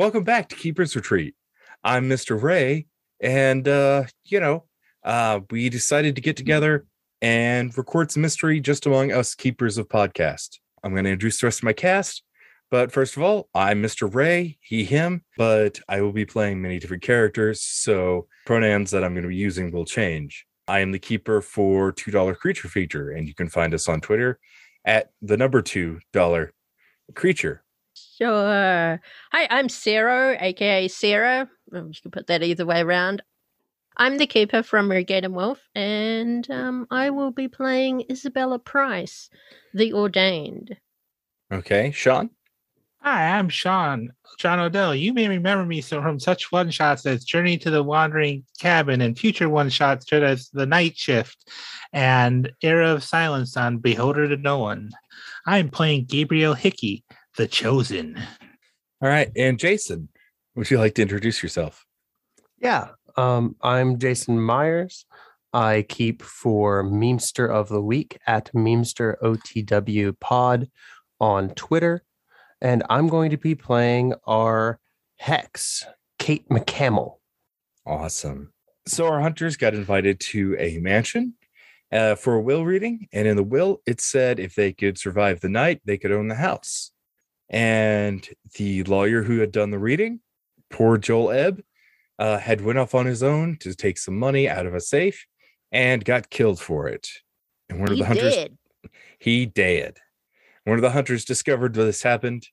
welcome back to Keeper's Retreat. I'm Mr. Ray, and uh, you know, uh, we decided to get together and record some mystery just among us keepers of podcast. I'm going to introduce the rest of my cast, but first of all, I'm Mr. Ray, he, him, but I will be playing many different characters, so pronouns that I'm going to be using will change. I am the keeper for $2 creature feature, and you can find us on Twitter at the number $2 creature. Sure. Hi, I'm Sarah, aka Sarah. You can put that either way around. I'm the keeper from Redgate and Wolf, and um, I will be playing Isabella Price, the Ordained. Okay, Sean? Hi, I'm Sean. Sean Odell. You may remember me from such one shots as Journey to the Wandering Cabin and future one shots such as The Night Shift and Era of Silence on Beholder to No One. I'm playing Gabriel Hickey, the Chosen. All right, and Jason, would you like to introduce yourself? Yeah, um, I'm Jason Myers. I keep for Memester of the Week at Memester OTW Pod on Twitter. And I'm going to be playing our Hex, Cait McCamel. Awesome. So our hunters got invited to a mansion uh, for a will reading, and in the will it said if they could survive the night, they could own the house. And the lawyer who had done the reading, poor Joel Ebb, uh, had went off on his own to take some money out of a safe and got killed for it. And one of the hunters, did. he did. One of the hunters discovered this happened.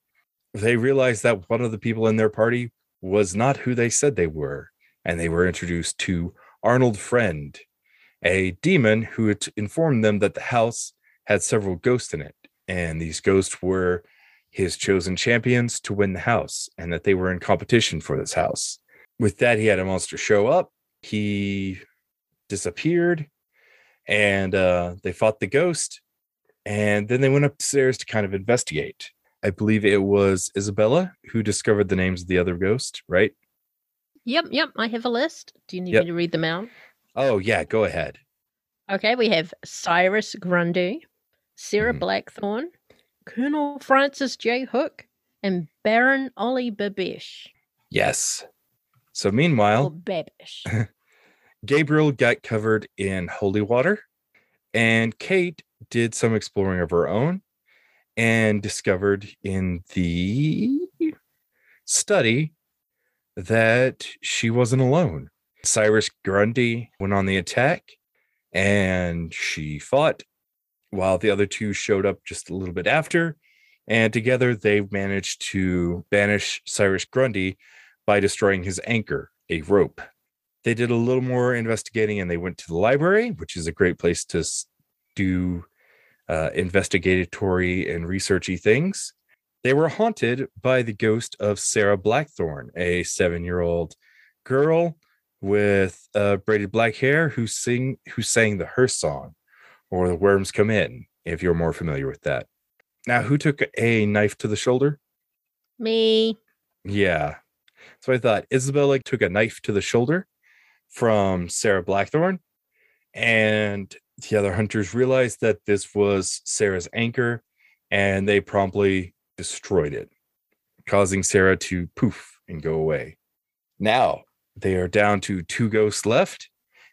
They realized that one of the people in their party was not who they said they were, and they were introduced to Arnold Friend, a demon who had informed them that the house had several ghosts in it, and these ghosts were his chosen champions to win the house, and that they were in competition for this house. With that, he had a monster show up. He disappeared, and uh, they fought the ghost, and then they went upstairs to kind of investigate. I believe it was Isabella who discovered the names of the other ghost, right? Yep, yep. I have a list. Do you need Yep. me to read them out? Oh, yeah, go ahead. Okay, we have Cyrus Grundy, Sarah Mhm. Blackthorn, Colonel Francis J. Hook, and Baron Ollie Babish. Yes. So, meanwhile, Babish. Gabriel got covered in holy water, and Cait did some exploring of her own and discovered in the study that she wasn't alone. Cyrus Grundy went on the attack and she fought while the other two showed up just a little bit after. And together they managed to banish Cyrus Grundy by destroying his anchor, a rope they did a little more investigating and they went to the library, which is a great place to do uh, investigatory and researchy things. They were haunted by the ghost of Sarah Blackthorn, a seven year old girl with uh, braided black hair who sing who sang the hearse song or the worms come in if you're more familiar with that now who took a knife to the shoulder Me. yeah. So I thought Isabella took a knife to the shoulder from Sarah Blackthorn, and the other hunters realized that this was Sarah's anchor, and they promptly destroyed it, causing Sarah to poof and go away. Now they are down to two ghosts left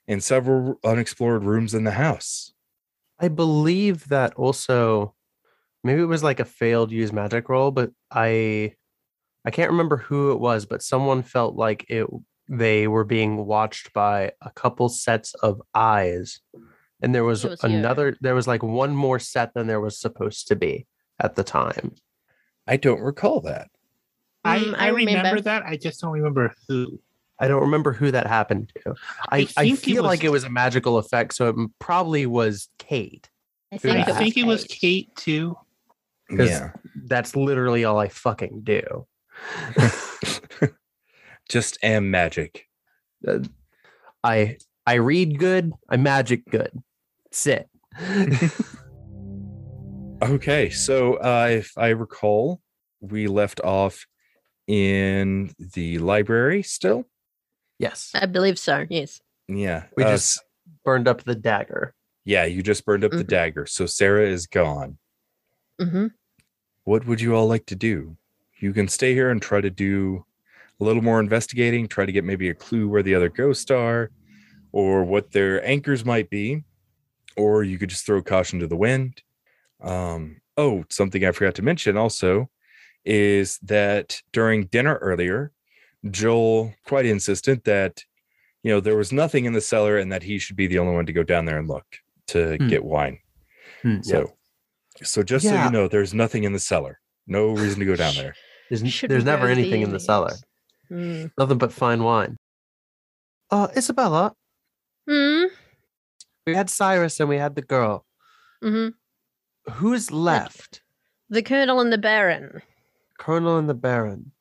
and several unexplored rooms in the house. I believe that also maybe it was like a failed use magic roll, but I I can't remember who it was, but someone felt like it they were being watched by a couple sets of eyes. And there was, was you. another there was like one more set than there was supposed to be at the time. I don't recall that. I, Mm, I, I remember. remember. that. I just don't remember who. I don't remember who that happened to. I, I I, think it feel like it was a magical effect, so it probably was Cait. I Who think, I that? it think it was Cait. Cait too. 'Cause- Yeah. That's literally all I fucking do. Just am magic. Uh, I I read good, I magic good. That's it. Okay, so uh, if I recall, we left off in the library still. Yes. I believe so. Yes. Yeah, We uh, just- Burned up the dagger. yeah, you just burned up the Mhm. dagger, so Sarah is gone. hmm What would you all like to do? You can stay here and try to do a little more investigating, try to get maybe a clue where the other ghosts are or what their anchors might be. Or you could just throw caution to the wind. Um, oh, something I forgot to mention also is that during dinner earlier, Joel quite insistent that you know there was nothing in the cellar and that he should be the only one to go down there and look to Hmm. get wine. Hmm, yeah. So, so just so you know, there's nothing in the cellar. No reason to go down there. There's, Should there's never anything in the cellar. these? Hmm. Nothing but fine wine. Uh, Isabella, Hmm. we had Cyrus and we had the girl. hmm Who's left? The Colonel and the Baron. Colonel and the Baron.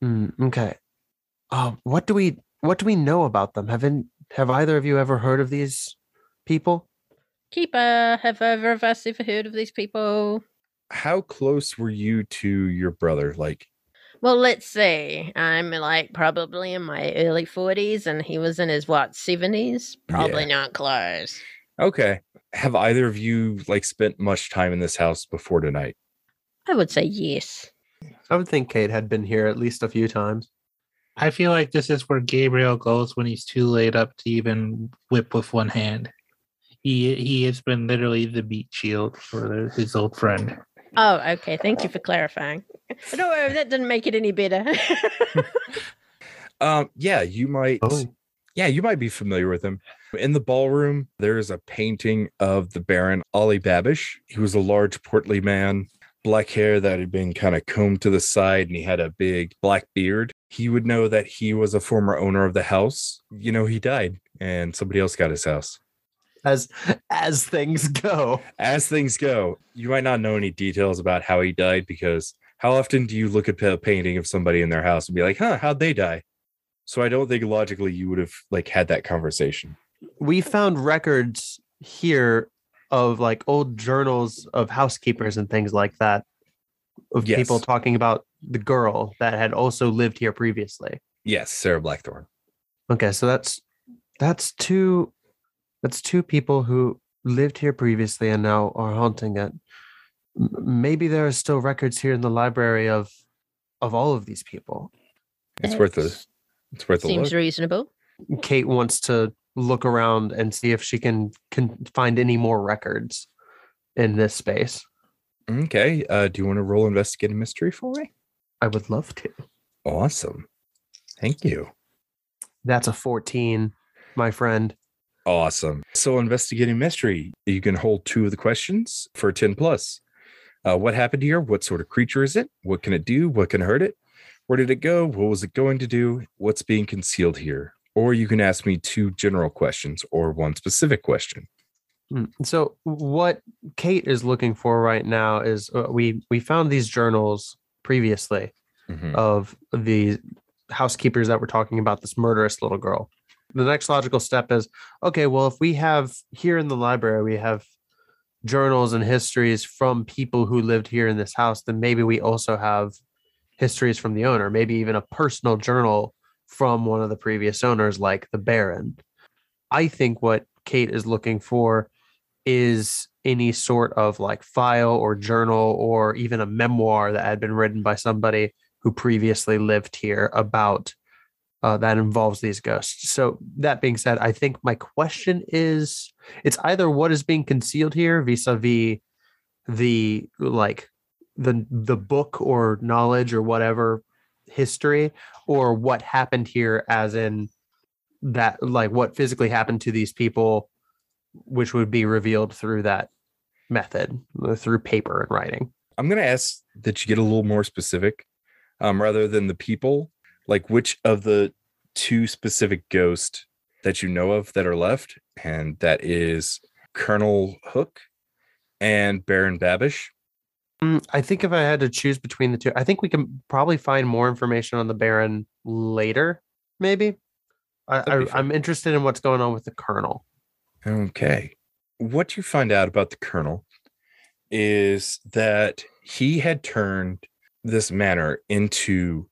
Hmm, okay. Uh, what do we what do we know about them? Haven't have either of you ever heard of these people? Keeper, have either of us ever heard of these people? How close were you to your brother? Like, Well, let's see. I'm like probably in my early 40s and he was in his what, 70s? Probably not close. okay, have either of you like spent much time in this house before tonight? I would say yes. I would think Kate had been here at least a few times. I feel like this is where Gabriel goes when he's too laid up to even whip with one hand. He he has been literally the meat shield for the, his old friend. Oh, okay. Thank you for clarifying. Don't that didn't make it any better. Um, yeah, you might. Oh. Yeah, you might be familiar with him. In the ballroom, there is a painting of the Baron Ollie Babish. He was a large, portly man, black hair that had been kind of combed to the side, and he had a big black beard. He would know that he was a former owner of the house. You know, he died, and somebody else got his house. As as things go. As things go, you might not know any details about how he died because how often do you look at a painting of somebody in their house and be like, "Huh, how'd they die?" So I don't think logically you would have like had that conversation. We found records here of like old journals of housekeepers and things like that. Of people talking about the girl that had also lived here previously. Yes, Sarah Blackthorn. Okay, so that's that's two that's two people who lived here previously and now are haunting it. Maybe there are still records here in the library of of all of these people. It's worth a it's worth a Seems reasonable. Cait wants to look around and see if she can can find any more records in this space. Okay. Uh, do you want to roll investigative mystery for me? I would love to. Awesome. Thank you. That's a 14, my friend. Awesome. So investigating mystery, you can hold two of the questions for 10 plus. Uh, what happened here? What sort of creature is it? What can it do? What can hurt it? Where did it go? What was it going to do? What's being concealed here? Or you can ask me two general questions or one specific question. Mm, So what Cait is looking for right now is uh, we we found these journals previously Mhm. of the housekeepers that were talking about this murderous little girl. The next logical step is okay, well, if we have here in the library, we have journals and histories from people who lived here in this house, then maybe we also have histories from the owner, maybe even a personal journal from one of the previous owners, like the Baron. I think what Cait is looking for is any sort of like file or journal or even a memoir that had been written by somebody who previously lived here about uh, that involves these ghosts. So that being said, I think my question is it's either what is being concealed here vis-a-vis the like the the book or knowledge or whatever history or what happened here as in that like what physically happened to these people which would be revealed through that method uh, through paper and writing I'm going to ask that you get a little more specific um, rather than the people. Like, which of the two specific ghosts that you know of that are left, and that is Colonel Hook and Baron Babish. Mm, i think if i had to choose between the two i think we can probably find more information on the baron later maybe I, That'd I, i'm interested in what's going on with the colonel Okay. What you find out about the Colonel is that he had turned this manor into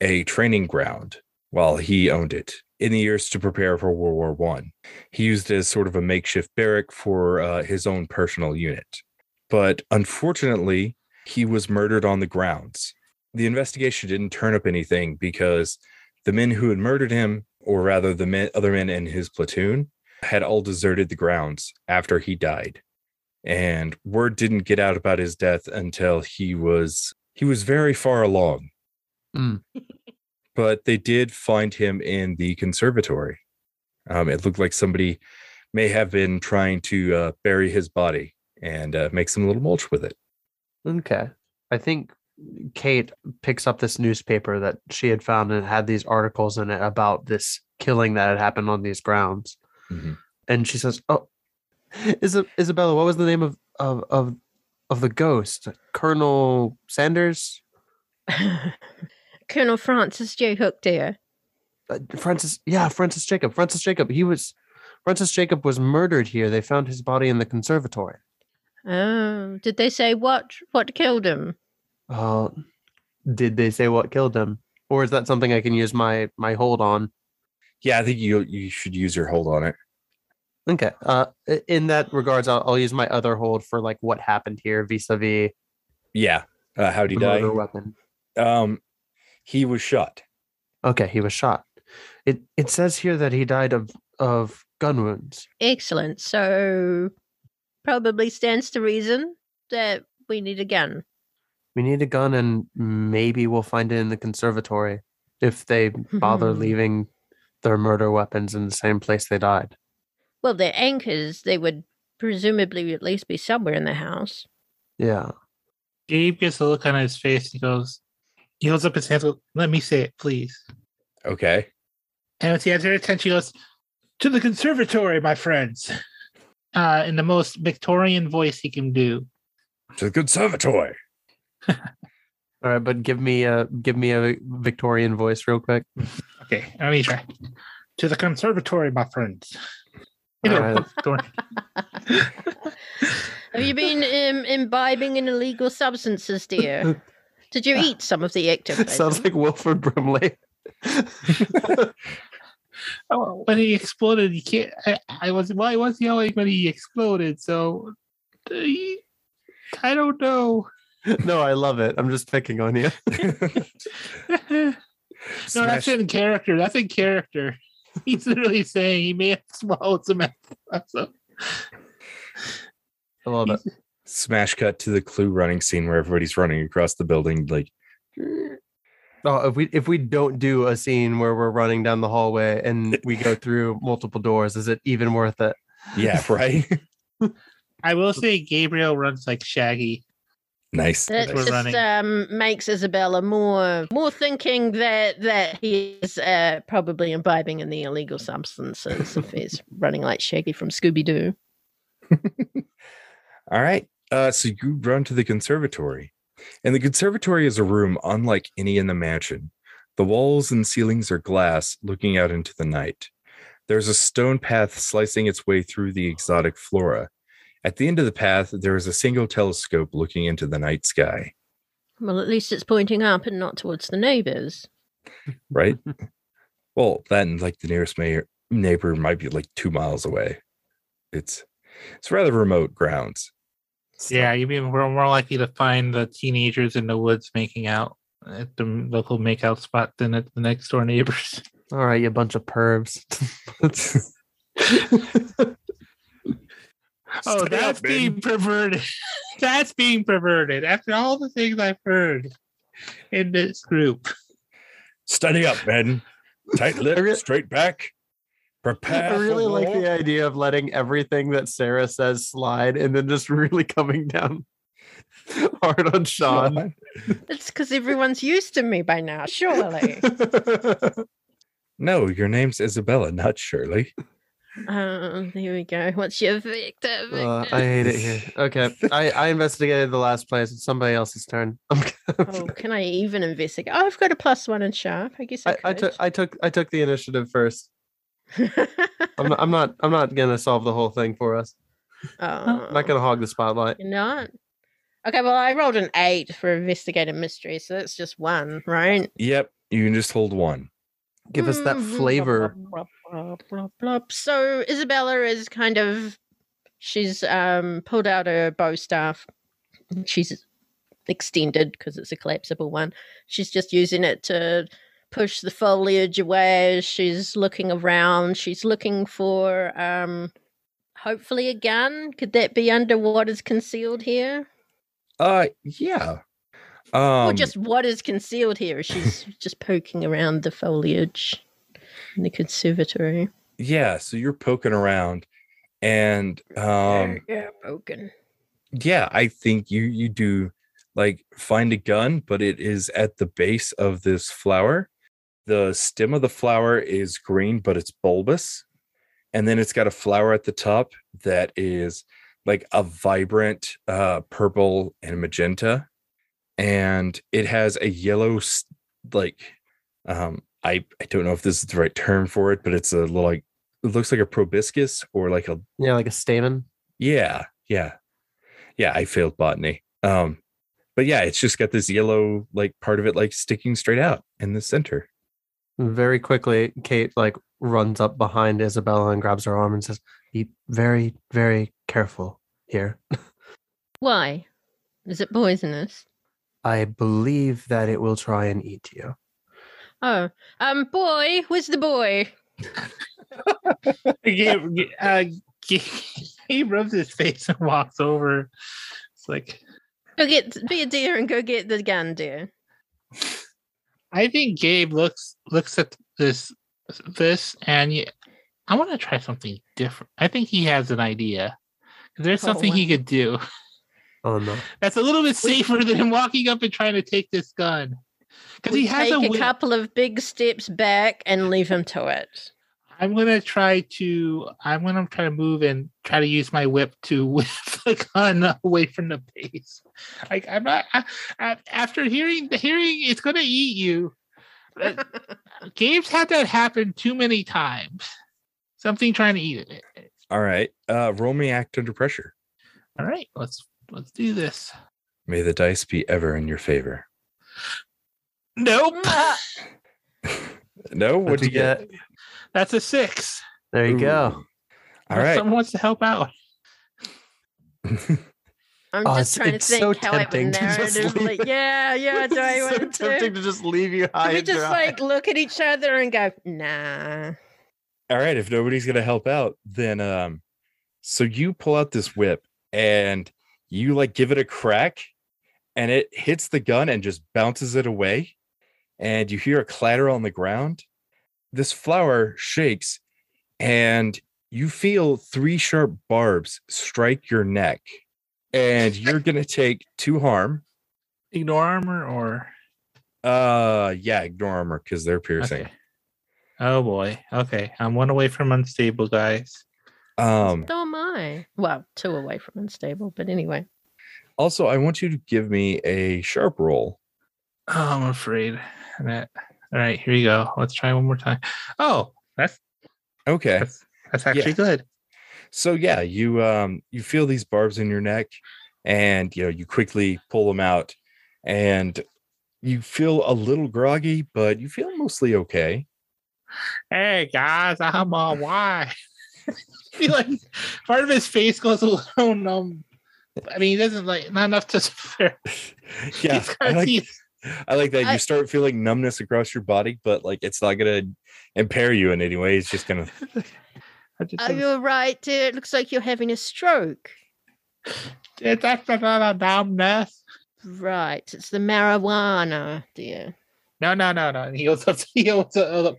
a training ground while he owned it in the years to prepare for World War One. He used it as sort of a makeshift barrack for uh, his own personal unit. But unfortunately, he was murdered on the grounds. The investigation didn't turn up anything because The men who had murdered him, or rather the men, other men in his platoon, had all deserted the grounds after he died. And word didn't get out about his death until he was he was very far along. Mm. but they did find him in the conservatory. Um, it looked like somebody may have been trying to uh, bury his body and uh, make some little mulch with it. Okay. I think Cait picks up this newspaper that she had found and had these articles in it about this killing that had happened on these grounds. Mhm. And she says, "Oh, Isa- Isabella, what was the name of of of of the ghost? Colonel Sanders, Colonel Francis J. Hook, dear. uh, Francis? Yeah, Francis Jacob. Francis Jacob. He was Francis Jacob was murdered here. They found his body in the conservatory. Oh, did they say what what killed him? Uh, did they say what killed him, or is that something I can use my my hold on? Yeah, I think you you should use your hold on it. Okay. Uh, in that regards, I'll, I'll use my other hold for like what happened here vis-a-vis Yeah. Uh, how'd he die? murder weapon. Um, he was shot. Okay, he was shot. It it says here that he died of of gun wounds. Excellent. So probably stands to reason that we need a gun. We need a gun, and maybe we'll find it in the conservatory if they bother leaving their murder weapons in the same place they died. Well, they're anchors. They would presumably at least be somewhere in the house. Yeah. Gabe gets a look on his face. He goes, he holds up his hands. goes, Let me say it, please. Okay. And as he has their attention, he goes, To the conservatory, my friends. Uh, in the most Victorian voice he can do. To the conservatory. All right, but give me a give me a Victorian voice real quick. Okay, let me try. To the conservatory, my friends. All right. Have you been um, imbibing in illegal substances, dear? Did you eat some of the active? Sounds like Wilford Brimley. Oh, when he exploded, you can't. I, I was well, I was yelling when he exploded, so uh, he- I don't know. no, I love it. I'm just picking on you. No, that's in character. That's in character. He's literally saying he may have swallowed some. So I love it. Smash cut to the clue running scene where everybody's running across the building. Like, Oh, if we if we don't do a scene where we're running down the hallway and we go through multiple doors, is it even worth it? yeah, right. I will say Gabriel runs like Shaggy. Nice. That We're just running. um, makes Isabella more more thinking that that he is uh, probably imbibing in the illegal substances if he's running like Shaggy from Scooby Doo. All right. Uh, so you run to the conservatory. And the conservatory is a room unlike any in the mansion. The walls and ceilings are glass looking out into the night. There's a stone path slicing its way through the exotic flora. At the end of the path, there is a single telescope looking into the night sky, Well, at least it's pointing up and not towards the neighbors. right? well, then, like the nearest mayor, neighbor might be like two miles away. It's it's rather remote grounds. Yeah, you mean we're more likely to find the teenagers in the woods making out at the local makeout spot than at the next door neighbors. All right, you bunch of pervs. Oh, Stay that's up, man. being perverted. that's being perverted. After all the things I've heard in this group. Study up, Ben. Tight lip, I straight back. Prepare. I really for like war. the idea of letting everything that Sarah says slide and then just really coming down hard on Sean. It's because everyone's used to me by now, surely. No, your name's Isabella, not Shirley. Oh, there we go. What's your Victor? Uh, Victor? I hate it here. Okay, I, I investigated the last place. It's somebody else's turn. Oh, can I even investigate? Oh, I've got a plus one in sharp. I guess I, I, I took I took I took the initiative first. I'm not I'm not I'm not gonna solve the whole thing for us. oh, I'm not gonna hog the spotlight. You're not. Okay, well, I rolled an eight for investigative mystery, so that's just one, right? Yep, you can just hold one. Give us that Mm, flavor. So Isabella is kind of she's um pulled out her bow staff. She's extended because it's a collapsible one. She's just using it to push the foliage away she's looking around. She's looking for um hopefully a gun. Could that be under what is concealed here? Uh, yeah. Um, or just what is concealed here? She's just poking around the foliage in the conservatory. yeah. So you're poking around, and um, yeah, poking. yeah, I think you you do like find a gun, but it is at the base of this flower. The stem of the flower is green, but it's bulbous, and then it's got a flower at the top that is like a vibrant uh, purple and magenta, and it has a yellow like um, I I don't know if this is the right term for it, but it's a little like it looks like a proboscis or like a Yeah, like a stamen. yeah, yeah. Yeah, I failed botany. Um, but yeah, it's just got this yellow like part of it like sticking straight out in the center. Very quickly, Cait like runs up behind Isabella and grabs her arm and says, "Be very, very careful here. Why? Is it poisonous? I believe that it will try and eat you." Oh, um, boy, where's the boy? Gabe, uh, Gabe, he rubs his face and walks over. It's like Go get be a deer and go get the gun, deer. I think Gabe looks looks at this this and I want to try something different. I think he has an idea. There's Oh, something he could do Oh no! that's a little bit safer than him walking up and trying to take this gun. Because We he has take a a, couple of big steps back and leave him to it. I'm gonna try to. I'm gonna try to move and try to use my whip to whip the gun away from the base. Like I'm not. I, I, after hearing the hearing, it's gonna eat you. Uh, Gabe's had that happen too many times. Something trying to eat it. All right. Uh roll me act under pressure. All right, let's let's do this. May the dice be ever in your favor. Nope, No, What'd what'd you get? that's a six. There you Ooh. go. All Unless right. someone wants to help out. I'm Oh, just it's- trying to think so how I would tempting to narratively. Yeah, yeah. Do I It's so want tempting to? to just leave you high Can we just dry. like look at each other and go, nah? All right. If nobody's gonna help out, then um so you pull out this whip and you like give it a crack and it hits the gun and just bounces it away. And you hear a clatter on the ground. This flower shakes and you feel three sharp barbs strike your neck. And you're gonna take two harm. Ignore armor or Uh yeah, ignore armor because they're piercing. okay. Oh boy. Okay, I'm one away from unstable, guys. Um So am I. Well, two away from unstable, but anyway. also I want you to give me a sharp roll. Oh, I'm afraid. That. All right, here you go. Let's try one more time. Oh, that's Okay. that's, that's actually good. So yeah, you um you feel these barbs in your neck and you know you quickly pull them out and you feel a little groggy, but you feel mostly okay. Hey guys, I'm on why? feel like part of his face goes a little numb. I mean, he doesn't like not enough to spare. Yeah, I like, teeth. I like that I- you start feeling numbness across your body, but like it's not gonna impair you in any way. It's just gonna I just Are you all right, dear? It looks like you're having a stroke. it's that's not a numbness. Right. It's the marijuana, dear. No, no, no, no. He holds up. He holds up. Oh,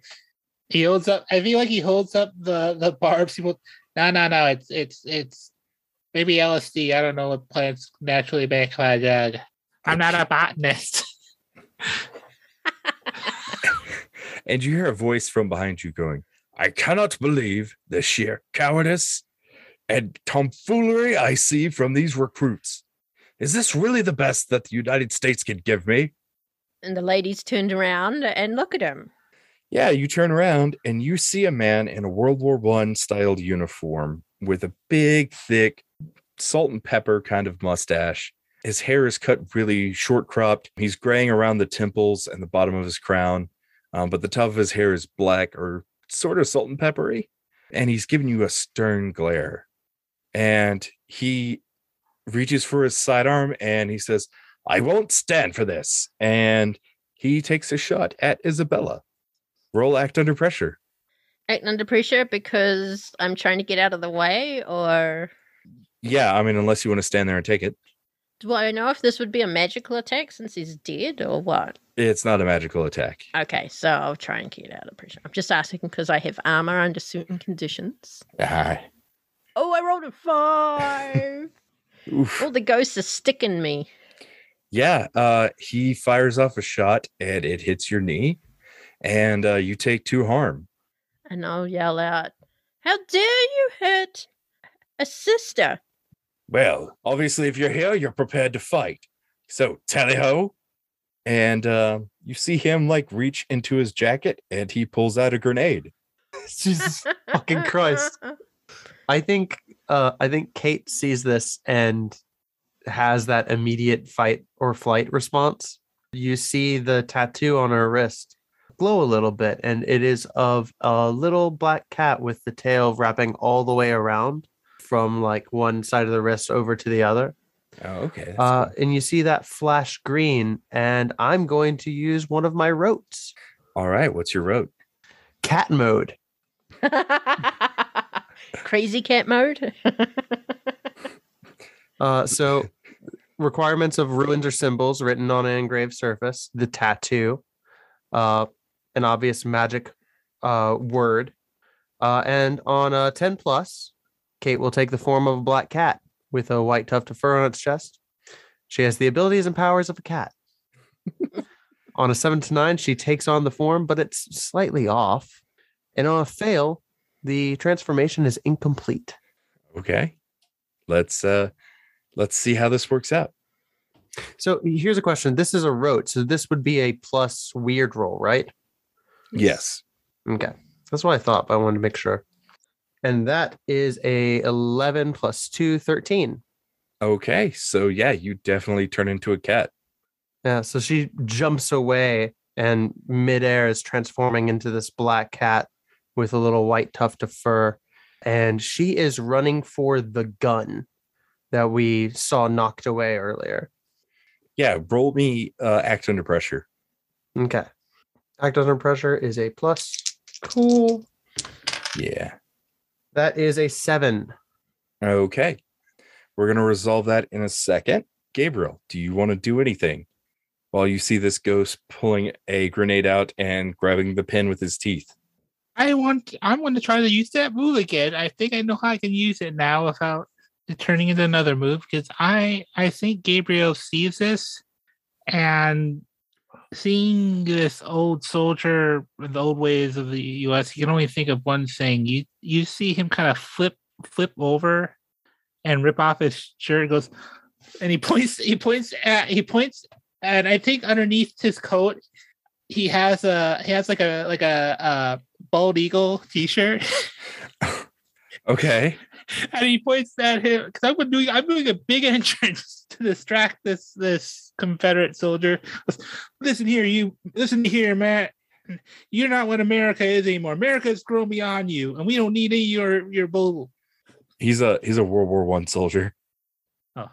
He holds up. I feel like he holds up the the barbs. He will, no, no, no. It's it's it's maybe LSD. I don't know what plants naturally make my drug. I'm not a botanist. and you hear a voice from behind you going, I cannot believe the sheer cowardice and tomfoolery I see from these recruits. Is this really the best that the United States can give me? And the ladies turned around and look at him. Yeah, you turn around and you see a man in a World War One styled uniform with a big, thick, salt and pepper kind of mustache. His hair is cut really short cropped. He's graying around the temples and the bottom of his crown, um, but the top of his hair is black or sort of salt and peppery. And he's giving you a stern glare. And he reaches for his sidearm and he says, I won't stand for this. And he takes a shot at Isabella. Roll act under pressure. Act under pressure because I'm trying to get out of the way, or Yeah, I mean, unless you want to stand there and take it. do I know if this would be a magical attack since he's dead, or what? It's not a magical attack. Okay, so I'll try and get out of pressure. I'm just asking because I have armor under certain conditions. Ah, Oh, I rolled a five. oof. All the ghosts are sticking me. Yeah, uh, he fires off a shot and it hits your knee, and uh, you take two harm. And I'll yell out, How dare you hurt a sister? Well, obviously, if you're here, you're prepared to fight. So, tally ho. And uh, you see him like reach into his jacket and he pulls out a grenade. Jesus fucking Christ. I think uh I think Cait sees this and has that immediate fight or flight response. You see the tattoo on her wrist glow a little bit, and it is of a little black cat with the tail wrapping all the way around from like one side of the wrist over to the other. Oh, okay. Uh, cool. and you see that flash green, and I'm going to use one of my rotes, All right. What's your rote? cat mode. Crazy cat mode. Uh, so requirements of runes or symbols written on an engraved surface, the tattoo, uh, an obvious magic uh, word, uh, and on a 10 plus, Cait will take the form of a black cat with a white tuft of fur on its chest. She has the abilities and powers of a cat. on a seven to nine, she takes on the form, but it's slightly off. And on a fail, the transformation is incomplete. Okay. Let's uh let's see how this works out. So here's a question. This is a rote. So this would be a plus weird roll, right? Yes. Okay. That's what I thought, but I wanted to make sure. And that is a 11 plus 2, 13. Okay. So yeah, you definitely turn into a cat. Yeah. So she jumps away and midair is transforming into this black cat with a little white tuft of fur. And she is running for the gun that we saw knocked away earlier. Yeah, roll me uh act under pressure. Okay. Act under pressure is a plus. Cool. Yeah. That is a seven. Okay. We're going to resolve that in a second. Gabriel, do you want to do anything while you see this ghost pulling a grenade out and grabbing the pin with his teeth? I want I want to try to use that move again. I think I know how I can use it now without it turning into another move because I I think Gabriel sees this and seeing this old soldier in the old ways of the US, you can only think of one thing. You you see him kind of flip flip over and rip off his shirt goes and he points he points at he points and I think underneath his coat he has a he has like a like a, uh bald eagle t-shirt Okay. And he points at him because I'm doing I'm doing a big entrance to distract this this Confederate soldier. Listen here, you listen here, Matt. You're not what America is anymore. America's grown beyond you, and we don't need any of your your bull. He's a he's a World War One soldier. Oh,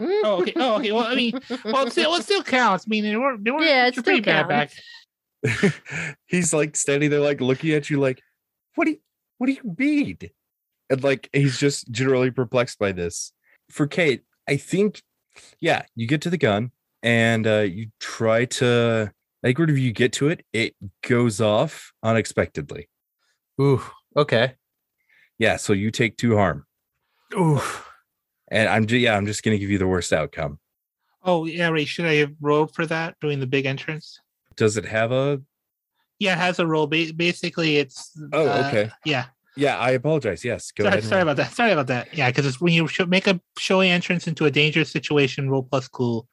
oh okay. Oh, okay. Well, I mean, well, it still, it still counts. I mean, they weren't, they weren't Yeah, it they're pretty still bad back. he's like standing there, like looking at you, like, what do you what do you mean? And like he's just generally perplexed by this. For Cait, I think, yeah, you get to the gun and uh, you try to. I think whenever you get to it, it goes off unexpectedly. Ooh, okay. Yeah, so you take two harm, Ooh. and I'm just yeah, I'm just gonna give you the worst outcome. Oh, yeah, right. Should I have rolled for that doing the big entrance? Does it have a? Yeah, it has a roll. Basically, it's. Oh, uh, okay. Yeah. Yeah, I apologize. Yes, go sorry, ahead. sorry about that. Sorry about that. Yeah, because it's when you make a showy entrance into a dangerous situation, roll plus cool.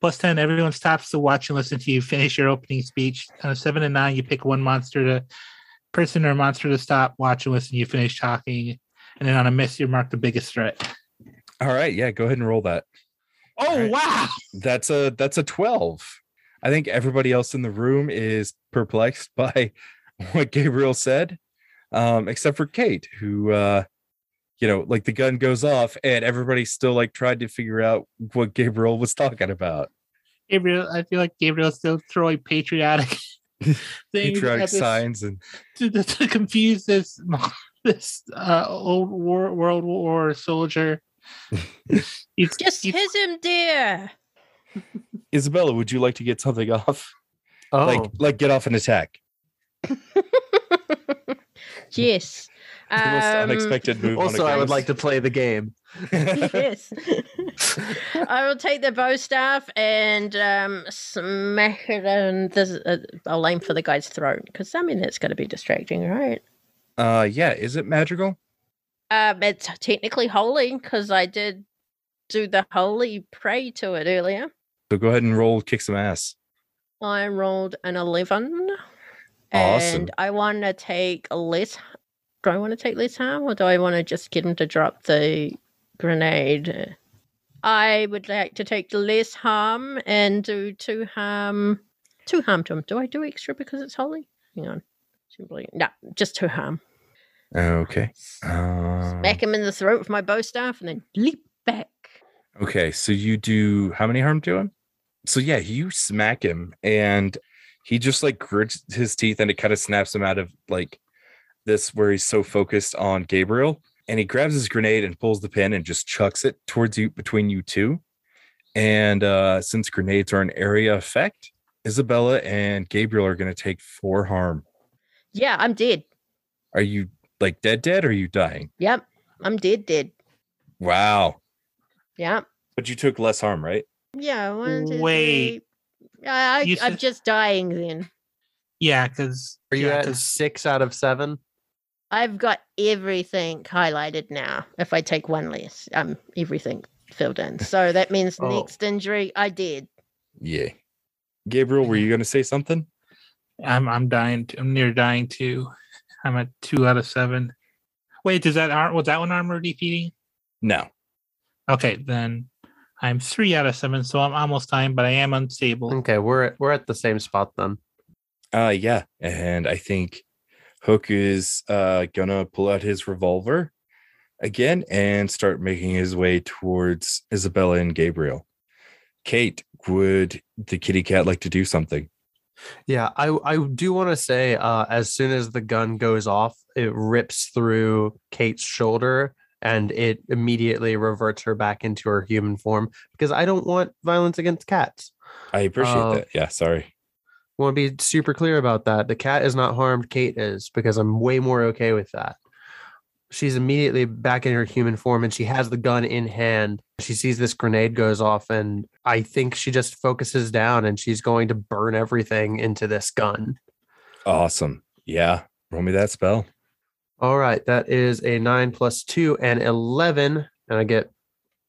Plus 10, everyone stops to watch and listen to you finish your opening speech. On a seven and nine, you pick one monster to person or monster to stop, watch, and listen. You finish talking. And then on a miss, you mark the biggest threat. All right, yeah, go ahead and roll that. Oh, Alright. wow. That's a that's a 12. I think everybody else in the room is perplexed by what Gabriel said. Um, except for Cait, who uh you know, like the gun goes off and everybody still like tried to figure out what Gabriel was talking about. Gabriel, I feel like Gabriel's still throwing patriotic things Patriotic this- signs and to, to, to confuse this this uh, old war, World War soldier. He's Just he's- hit him, dear. Isabella, would you like to get something off? Oh, Like like get off an attack. yes. The most Um, unexpected move. on a also, I would like to play the game. yes. I will take the bow staff and um, smack it and this, uh, I'll aim for the guy's throat because I mean that's going to be distracting, right? uh yeah, is it magical? Um, it's technically holy because I did do the holy pray to it earlier. So go ahead and roll kick some ass. I rolled an eleven, Awesome. and I want to take less. Do I want to take less harm, or do I want to just get him to drop the grenade? I would like to take less harm and do two harm. Two harm to him. Do I do extra because it's holy? Hang on. Simply no, just two harm. Okay. Um, Smack him in the throat with my bow staff, and then leap back. Okay, so you do how many harm to him? So yeah, you smack him and he just like grits his teeth and it kind of snaps him out of like this where he's so focused on Gabriel and he grabs his grenade and pulls the pin and just chucks it towards you between you two. And uh since grenades are an area effect, Isabella and Gabriel are going to take 4 harm. Yeah, I'm dead. Are you like dead dead or are you dying? Yep, I'm dead. Dead. Wow. Yep. But you took less harm, right? Yeah. One, two, Wait. Three. I, I, You I'm said- just dying then. yeah, because Are you yeah, at 'cause- six out of seven? I've got everything highlighted now. If I take one less, um, everything filled in. So that means Oh. next injury, I did. Yeah. Gabriel, were you going to say something? I'm I'm dying. t- I'm near dying too. I'm at two out of seven. Wait, does that ar- was that one armor defeating? No. Okay, then I'm three out of seven, so I'm almost dying, but I am unstable. Okay, we're at, we're at the same spot then. Uh yeah, and I think Hook is uh gonna pull out his revolver again and start making his way towards Isabella and Gabriel. Cait, would the kitty cat like to do something? Yeah, I I do want to say, uh, as soon as the gun goes off, it rips through Cait's shoulder and it immediately reverts her back into her human form because I don't want violence against cats. I appreciate Uh, that. Yeah, sorry. want to be super clear about that. The cat is not harmed, Cait is, because I'm way more okay with that. She's immediately back in her human form and she has the gun in hand. She sees this grenade goes off, and I think she just focuses down and she's going to burn everything into this gun. Awesome. Yeah. Roll me that spell. All right, that is a nine plus two and 11. And I get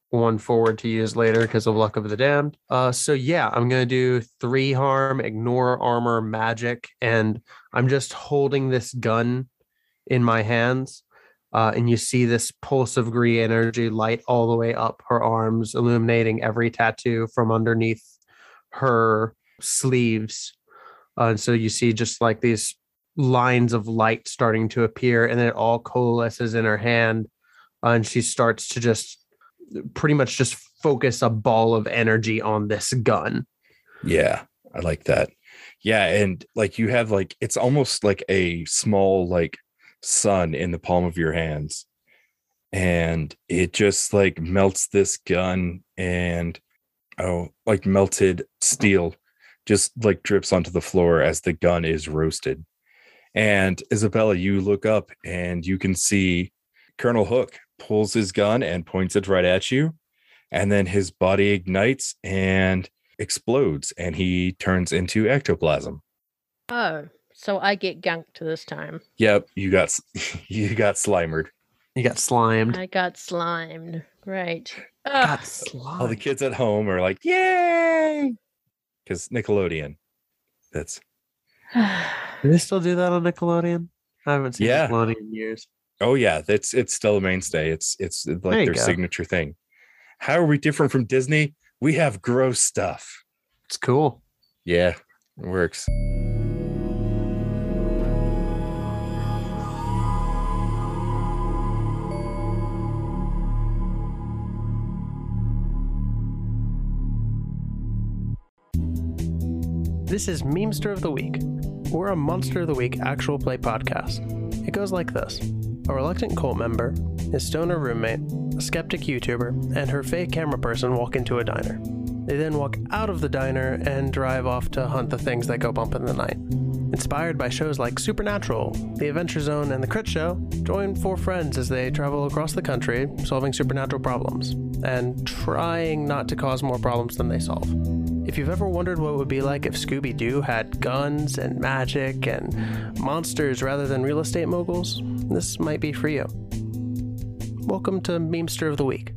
one forward to use later because of luck of the damned. Uh, so yeah, I'm gonna do three harm, ignore armor, magic, and I'm just holding this gun in my hands. Uh, and you see this pulse of green energy light all the way up her arms, illuminating every tattoo from underneath her sleeves. Uh, and so you see just like these lines of light starting to appear, and then it all coalesces in her hand. and she starts to just pretty much just focus a ball of energy on this gun. Yeah, I like that. Yeah, and like you have like it's almost like a small like sun in the palm of your hands. And it just like melts this gun and oh, like melted steel just like drips onto the floor as the gun is roasted. And Isabella, you look up and you can see Colonel Hook pulls his gun and points it right at you. And then his body ignites and explodes and he turns into ectoplasm. Oh, so I get gunked this time. Yep, you got you got slimered. You got slimed. I got slimed. Right. got slimed. All the kids at home are like, "Yay!" Cuz Nickelodeon. That's Do they still do that on Nickelodeon? I haven't seen Yeah. Nickelodeon in years. Oh yeah, that's it's still a mainstay. It's it's like their go. signature thing. How are we different from Disney? We have gross stuff. It's cool. Yeah, it works. This is Memester of the Week. We're a Monster of the Week actual play podcast. It goes like this a reluctant cult member, his stoner roommate, a skeptic YouTuber, and her fake camera person walk into a diner. They then walk out of the diner and drive off to hunt the things that go bump in the night. Inspired by shows like Supernatural, The Adventure Zone, and The Crit Show, join four friends as they travel across the country solving supernatural problems and trying not to cause more problems than they solve. If you've ever wondered what it would be like if Scooby Doo had guns and magic and monsters rather than real estate moguls, this might be for you. Welcome to Memester of the Week.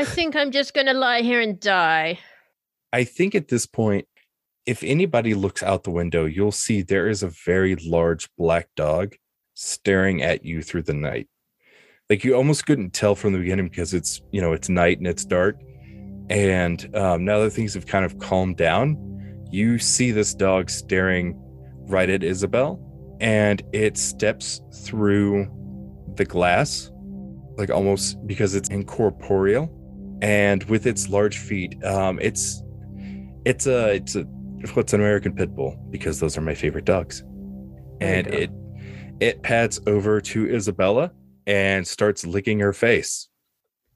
I think I'm just going to lie here and die. I think at this point, if anybody looks out the window, you'll see there is a very large black dog staring at you through the night. Like you almost couldn't tell from the beginning because it's you know it's night and it's dark. And um, now that things have kind of calmed down, you see this dog staring right at Isabelle, and it steps through the glass, like almost because it's incorporeal, and with its large feet, um, it's it's a it's a what's an American pit bull because those are my favorite dogs, and it it pats over to Isabella and starts licking her face.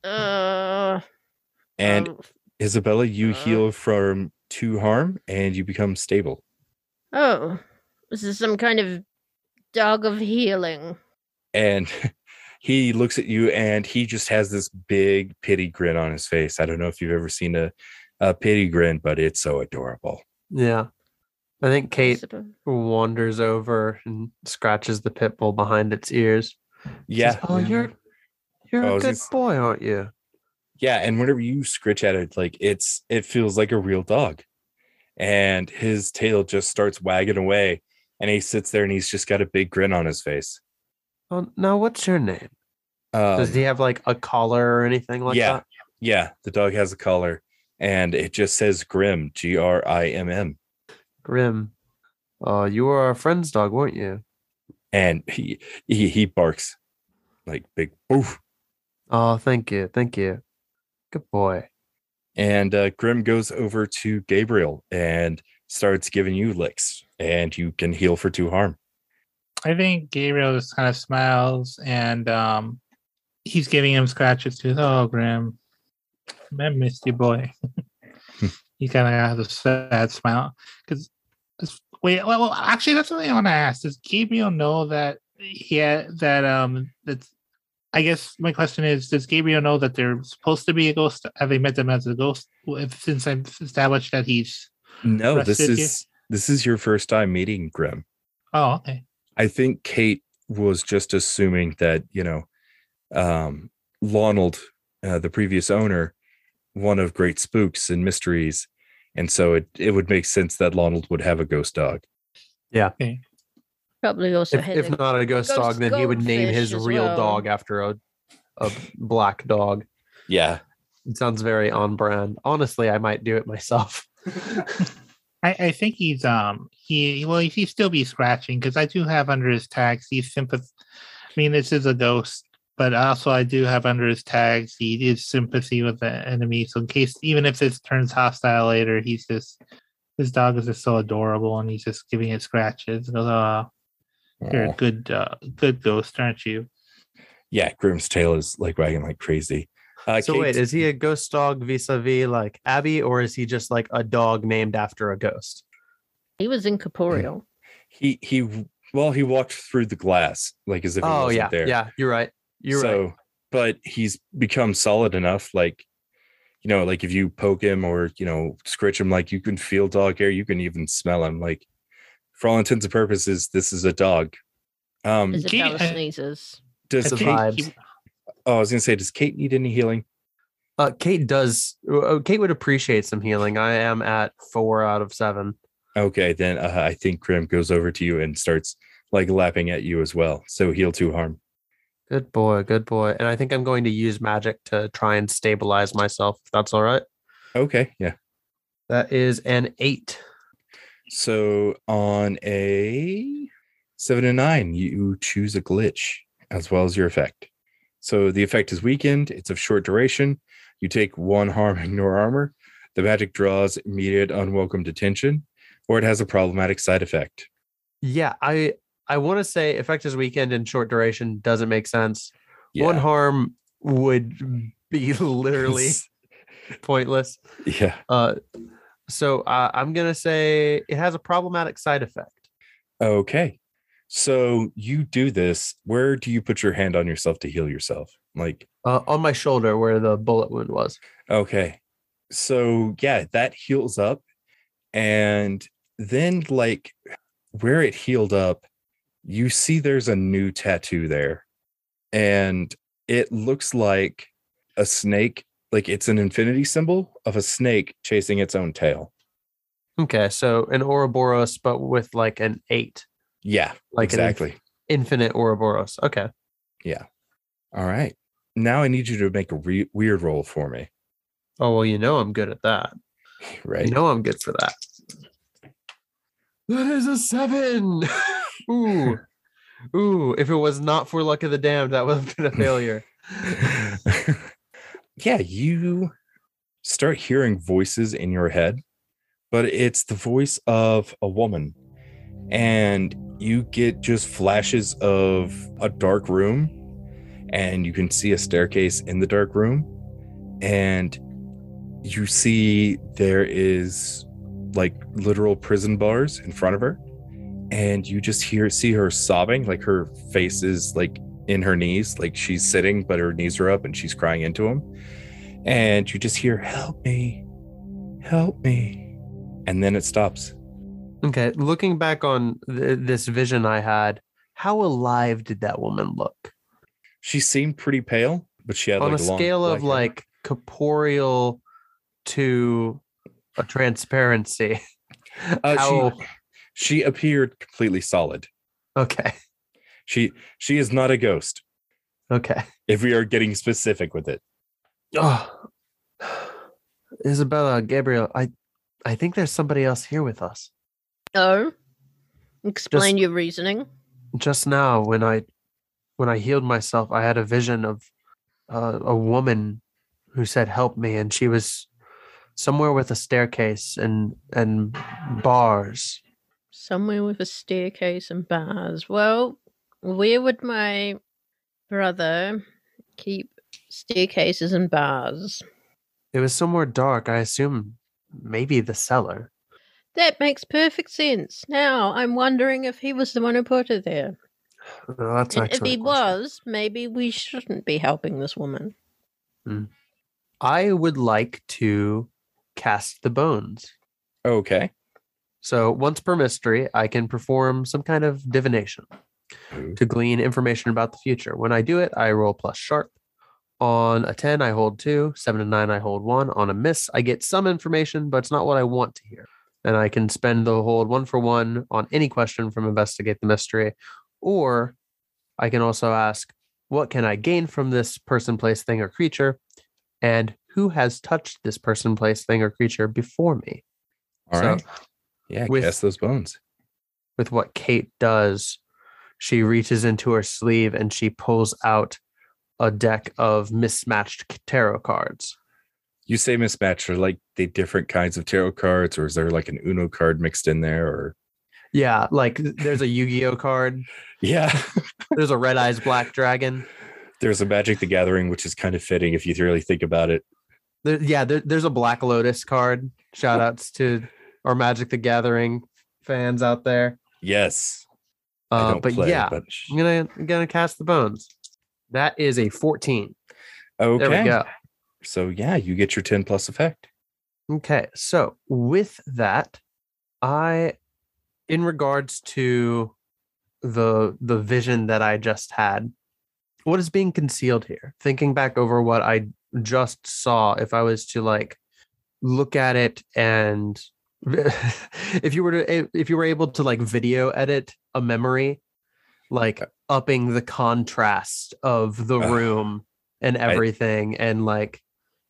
Uh, And um, Isabella, you uh. heal from two harm and you become stable. oh, this is some kind of dog of healing. And he looks at you and he just has this big pity grin on his face. I don't know if you've ever seen a, a pity grin, but it's so adorable. Yeah. I think Cait wanders over and scratches the pit bull behind its ears. Yeah. Says, oh, you're you're I a oh, was good boy, aren't you? Yeah. And whenever you scritch at it, like it's it feels like a real dog. And his tail just starts wagging away. And he sits there and he's just got a big grin on his face. Oh, now what's your name? Um, Does he have like a collar or anything like yeah. that? Yeah, the dog has a collar and it just says Grim, G R I M M. Grim. Uh, you were our friend's dog, weren't you? And he, he he barks like big oof. Oh, thank you, thank you. Good boy. And uh, Grim goes over to Gabriel and starts giving you licks, and you can heal for two harm. I think Gabriel just kind of smiles and um, he's giving him scratches too. Oh, Grim, I missed you, boy. he kind of has a sad smile because wait, well, actually, that's what I want to ask. Does Gabriel know that he had that um that's I guess my question is, does Gabriel know that they're supposed to be a ghost? Have they met them as a ghost? If, since I've established that he's No, this is this is your first time meeting Grim. oh okay. I think Cait was just assuming that you know, um, Lonald, uh, the previous owner, one of great spooks and mysteries, and so it it would make sense that Lonald would have a ghost dog. Yeah. Probably also If, if not a ghost, ghost dog, then he would name his real well. dog after a a black dog. Yeah, It sounds very on brand. Honestly, I might do it myself. I, I think he's um he well he still be scratching because I do have under his tags he's sympath. I mean this is a ghost, but also I do have under his tags he is sympathy with the enemy. So in case even if this turns hostile later, he's just this dog is just so adorable and he's just giving it scratches. Goes, oh, you're a good uh, good ghost, aren't you? yeah. Groom's tail is like wagging like crazy. Uh, so wait, is he a ghost dog vis-a-vis like Abby, or is he just like a dog named after a ghost? he was incorporeal. he he well he walked through the glass like as if he Oh wasn't yeah, there. yeah, you're right. You're right. so, right. but he's become solid enough, like you know, like if you poke him or you know scritch him, like you can feel dog hair, you can even smell him. Like for all intents and purposes, this is a dog. Um, Isabella Cait- sneezes. does the I Cait? Think vibes. he- Oh, I was gonna say, does Cait need any healing? Uh, Cait does. uh, Cait would appreciate some healing. I am at four out of seven. Okay, then uh, I think Grim goes over to you and starts like lapping at you as well. So heal two harm. Good boy, good boy. And I think I'm going to use magic to try and stabilize myself. If that's all right. Okay, yeah. That is an eight. So on a seven and nine, you choose a glitch as well as your effect. So the effect is weakened, it's of short duration. You take one harm, ignore armor. The magic draws immediate unwelcome detention, or it has a problematic side effect. Yeah, I I want to say effect is weakened and short duration doesn't make sense. One harm would be literally pointless. yeah. Uh, so uh, I'm gonna say it has a problematic side effect. Okay. So you do this. Where do you put your hand on yourself to heal yourself? Like, Uh, on my shoulder where the bullet wound was. okay. So yeah, that heals up. And then, like, where it healed up, you see there's a new tattoo there. And it looks like a snake, like it's an infinity symbol of a snake chasing its own tail. Okay, so an Ouroboros, but with like an eight, Yeah, like exactly. infinite Ouroboros. Okay. Yeah. All right. Now I need you to make a re- weird roll for me. Oh well, you know I'm good at that. Right. You know I'm good for that. That is a seven. Ooh. Ooh. If it was not for luck of the damned, that would have been a failure. yeah, you start hearing voices in your head, but it's the voice of a woman. And you get just flashes of a dark room, and you can see a staircase in the dark room. And you see there is like literal prison bars in front of her. And you just hear see her sobbing, like her face is like in her knees, like she's sitting, but her knees are up and she's crying into him. And you just hear, Help me, help me. And then it stops. Okay. Looking back on th- this vision I had, how alive did that woman look? She seemed pretty pale, but she had on like a long scale of hair. like corporeal to a transparency. Uh, how- she, she appeared completely solid. okay. She she is not a ghost. Okay. If we are getting specific with it. Oh, Isabella, Gabriel, I, I think there's somebody else here with us. Oh, explain Just- your reasoning. Just now, when I, when I healed myself, I had a vision of uh, a woman who said, "Help me," and she was somewhere with a staircase and and bars. Somewhere with a staircase and bars. Well, where would my brother keep staircases and bars? It was somewhere dark. I assume maybe the cellar. That makes perfect sense. Now I'm wondering if he was the one who put her there. Well, that's And if actually he was, maybe we shouldn't be helping this woman. Hmm. I would like to cast the bones. Okay. So once per mystery, I can perform some kind of divination Ooh. to glean information about the future. When I do it, I roll plus sharp. On a 10, I hold two. Seven and nine, I hold one. On a miss, I get some information, but it's not what I want to hear. And I can spend the hold one for one on any question from Investigate the Mystery. Or I can also ask, what can I gain from this person, place, thing, or creature? And who has touched this person, place, thing, or creature before me? All So, right. Yeah, with- cast those bones. with what Cait does, she reaches into her sleeve and she pulls out a deck of mismatched tarot cards. You say mismatch are like the different kinds of tarot cards, or is there like an Uno card mixed in there? Or Yeah, like there's a Yu-Gi-Oh card, yeah, there's a Red Eyes Black Dragon. there's a Magic the Gathering, which is kind of fitting if you really think about it. There, yeah, there, there's a Black Lotus card. Shout outs to our Magic the Gathering fans out there. Yes, Uh, but play, yeah, but I'm gonna I'm gonna cast the bones. That is a 14. okay. There we go. So yeah, you get your ten plus effect. Okay, so with that, I, in regards to the the vision that I just had, what is being concealed here? Thinking back over what I just saw, if I was to like look at it and if you were to if you were able to like video edit a memory, like uh upping the contrast of the room and everything, and like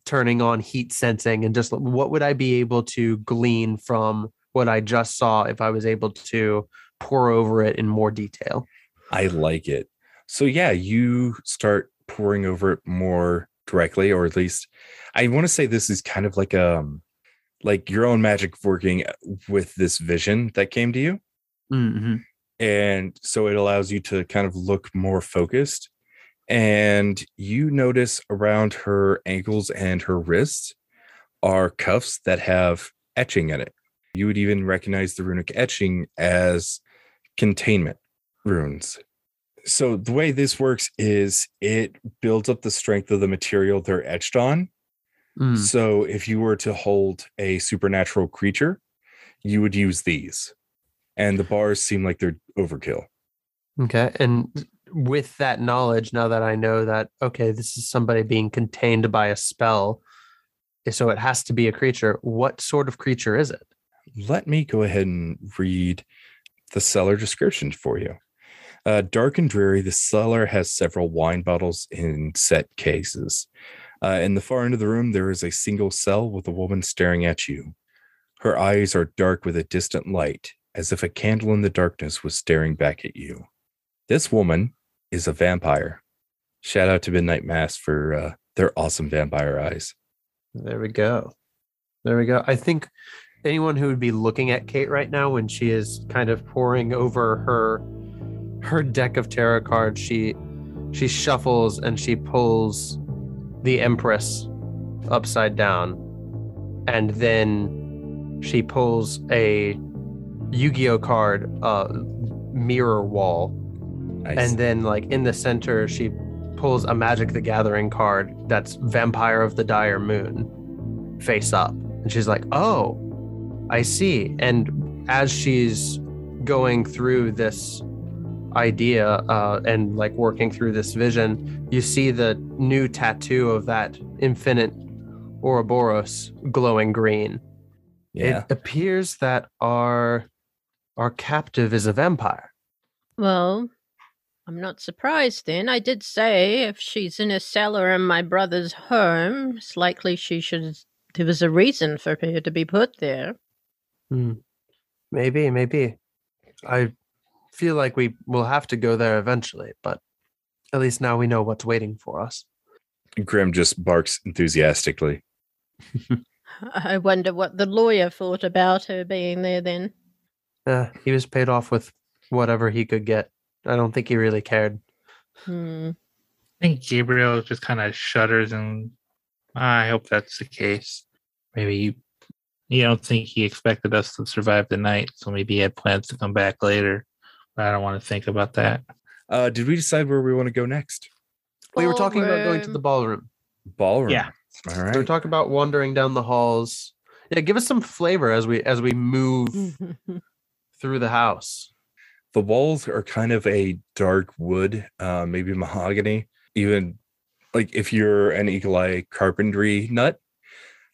turning on heat sensing and just what would I be able to glean from what I just saw if I was able to pore over it in more detail. I like it. So yeah, you start poring over it more directly, or at least I want to say this is kind of like um like your own magic working with this vision that came to you. Mm-hmm. And so it allows you to kind of look more focused. And you notice around her ankles and her wrists are cuffs that have etching in it. You would even recognize the runic etching as containment runes. So the way this works is it builds up the strength of the material they're etched on. Mm. So if you were to hold a supernatural creature, you would use these. And the bars seem like they're overkill. Okay. And with that knowledge, now that I know that, okay, this is somebody being contained by a spell, so it has to be a creature, what sort of creature is it? Let me go ahead and read the cellar description for you. Uh, dark and dreary, the cellar has several wine bottles in set cases. Uh, in the far end of the room, there is a single cell with a woman staring at you. Her eyes are dark with a distant light, as if a candle in the darkness was staring back at you. This woman is a vampire. Shout out to Midnight Mass for uh, their awesome vampire eyes. There we go. There we go. I think anyone who would be looking at Cait right now when she is kind of poring over her her deck of tarot cards, she she shuffles and she pulls the Empress upside down. And then she pulls a Yu-Gi-Oh card, uh mirror wall. Nice. And then like in the center, she pulls a Magic the Gathering card that's Vampire of the Dire Moon face up. And she's like, oh, I see. And as she's going through this idea uh, and like working through this vision, you see the new tattoo of that infinite Ouroboros glowing green. yeah. It appears that our our captive is a vampire. Well, I'm not surprised then. I did say if she's in a cellar in my brother's home, it's likely she should. There was a reason for her to be put there. Hmm. Maybe, maybe. I feel like we will have to go there eventually, but at least now we know what's waiting for us. Grim just barks enthusiastically. I wonder what the lawyer thought about her being there then. Uh, he was paid off with whatever he could get. I don't think he really cared. Hmm. I think Gabriel just kind of shudders and I hope that's the case. Maybe you, you don't think he expected us to survive the night, so maybe he had plans to come back later. But I don't want to think about that. Uh, did we decide where we want to go next? We were talking about going to the Ballroom. ballroom. Ballroom. Yeah. All right. We were talking about wandering down the halls. Yeah, give us some flavor as we as we move through the house. The walls are kind of a dark wood, uh, maybe mahogany. Even like if you're an eagle eye carpentry nut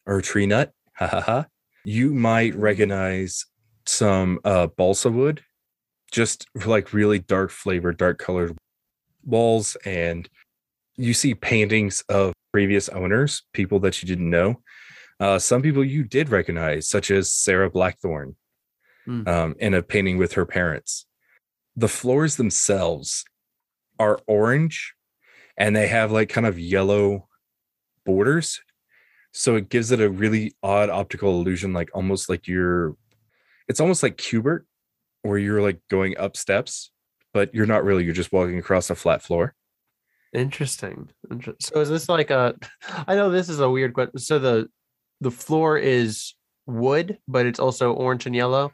or tree nut, ha ha ha, you might recognize some uh, balsa wood, just like really dark flavored, dark colored walls. And you see paintings of previous owners, people that you didn't know. Uh, some people you did recognize, such as Sarah Blackthorne, Hmm. um, in a painting with her parents the floors themselves are orange and they have like kind of yellow borders so it gives it a really odd optical illusion like almost like you're it's almost like Q*bert where you're like going up steps but you're not really you're just walking across a flat floor Interesting. So is this like a? I know this is a weird question. So the the floor is wood, but it's also orange and yellow.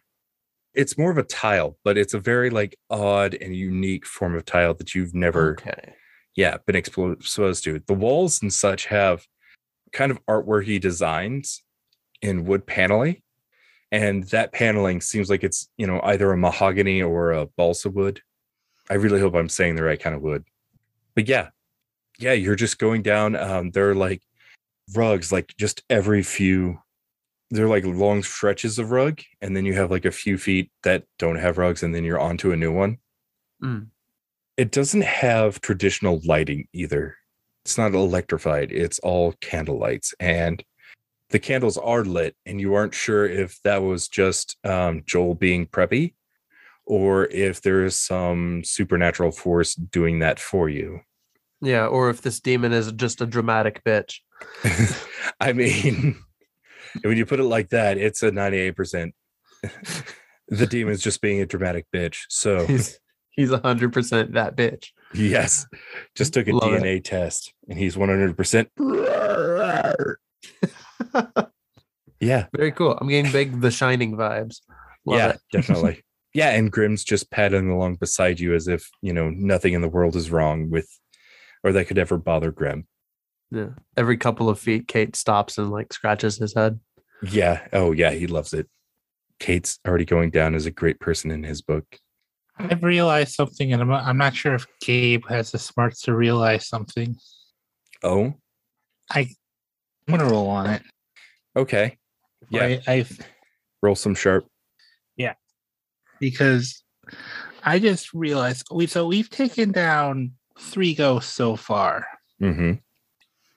It's more of a tile but it's a very like odd and unique form of tile that you've never Okay. yeah been exposed to. The walls and such have kind of artworky designs in wood paneling and that paneling seems like it's you know either a mahogany or a balsa wood. I really hope i'm saying the right kind of wood. But yeah yeah you're just going down um there are like rugs like just every few they're like long stretches of rug and then you have like a few feet that don't have rugs and then you're onto a new one Mm. it doesn't have traditional lighting either. It's not electrified, it's all candle lights. And the candles are lit, and you aren't sure if that was just um, Joel being preppy or if there is some supernatural force doing that for you. Yeah, or if this demon is just a dramatic bitch. I mean, when you put it like that, it's a 98%. the demon's just being a dramatic bitch. So, He's he's hundred percent that bitch. yes, just took a Love it. DNA test and he's 100%. yeah, Very cool. I'm getting big The Shining vibes. Love yeah, it. definitely. Yeah, and Grimm's just padding along beside you as if, you know, nothing in the world is wrong with or that could ever bother Grim. Yeah. Every couple of feet, Cait stops and like scratches his head. Yeah. Oh, yeah, he loves it. Cait's already going down as a great person in his book. I've realized something, and I'm, I'm not sure if Gabe has the smarts to realize something. Oh, I, I'm gonna roll on it. okay. Yeah. I, I've Roll some sharp. Yeah, because I just realized we so we've taken down three ghosts so far, Mm-hmm.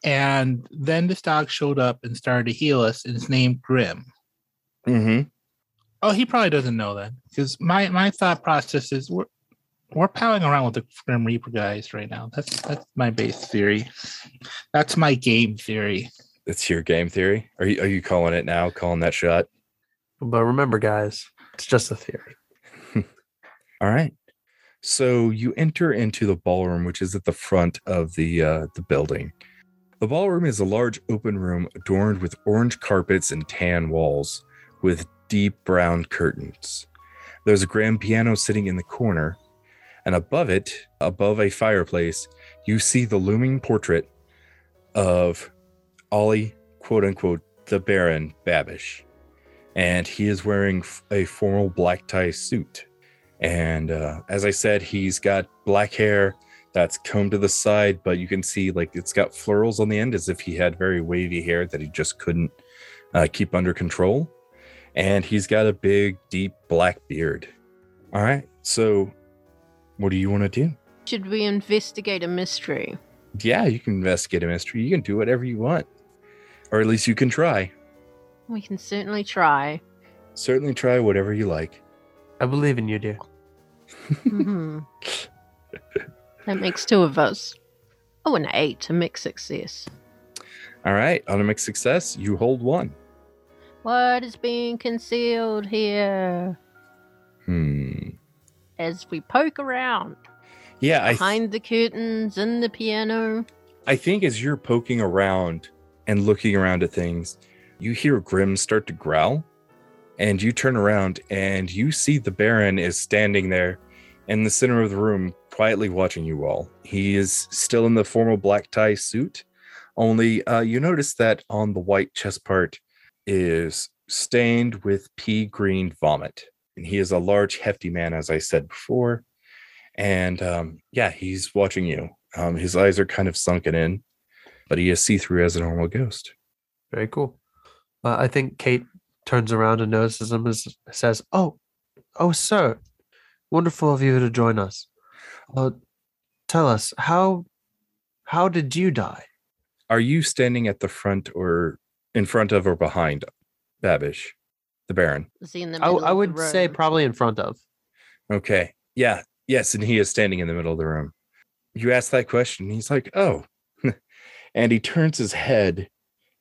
And then this dog showed up and started to heal us, and it's named Grim. Mm-hmm. Oh, he probably doesn't know that because my my thought process is we're we're palling around with the Grim Reaper guys right now. That's that's my base theory. That's my game theory. It's your game theory. Are you are you calling it now? Calling that shot? But remember, guys, it's just a theory. All right. So you enter into the ballroom, which is at the front of the uh, the building. The ballroom is a large open room adorned with orange carpets and tan walls, with deep brown curtains. There's a grand piano sitting in the corner, and above it, above a fireplace, you see the looming portrait of Ollie, quote unquote, the Baron Babish, and he is wearing a formal black tie suit. And uh, as I said, he's got black hair that's combed to the side, but you can see like it's got florals on the end as if he had very wavy hair that he just couldn't uh, keep under control. And he's got a big, deep black beard. All right. So, what do you want to do? Should we investigate a mystery? Yeah, you can investigate a mystery. You can do whatever you want, or at least you can try. We can certainly try. Certainly try whatever you like. I believe in you, dear. Mhm. that makes two of us. Oh, an eight, a mixed success. All right. On a mixed success, you hold one. What is being concealed here? Hmm. As we poke around Yeah, I th- behind the curtains and the piano. I think as you're poking around and looking around at things, you hear Grim start to growl, and you turn around and you see the Baron is standing there in the center of the room, quietly watching you all. He is still in the formal black tie suit, only uh, you notice that on the white chest part is stained with pea green vomit. And he is a large, hefty man, as I said before. And um, yeah, he's watching you. Um, his eyes are kind of sunken in, but he is see through as a normal ghost. Very cool. Uh, I think Cait turns around and notices him and says, "Oh, oh, sir, wonderful of you to join us. Uh, tell us how how did you die? Are you standing at the front or in front of or behind Babish, the Baron? Is he in the I, middle I of would the say probably in front of. Okay. Yeah. Yes. And he is standing in the middle of the room. You ask that question. He's like, oh. and he turns his head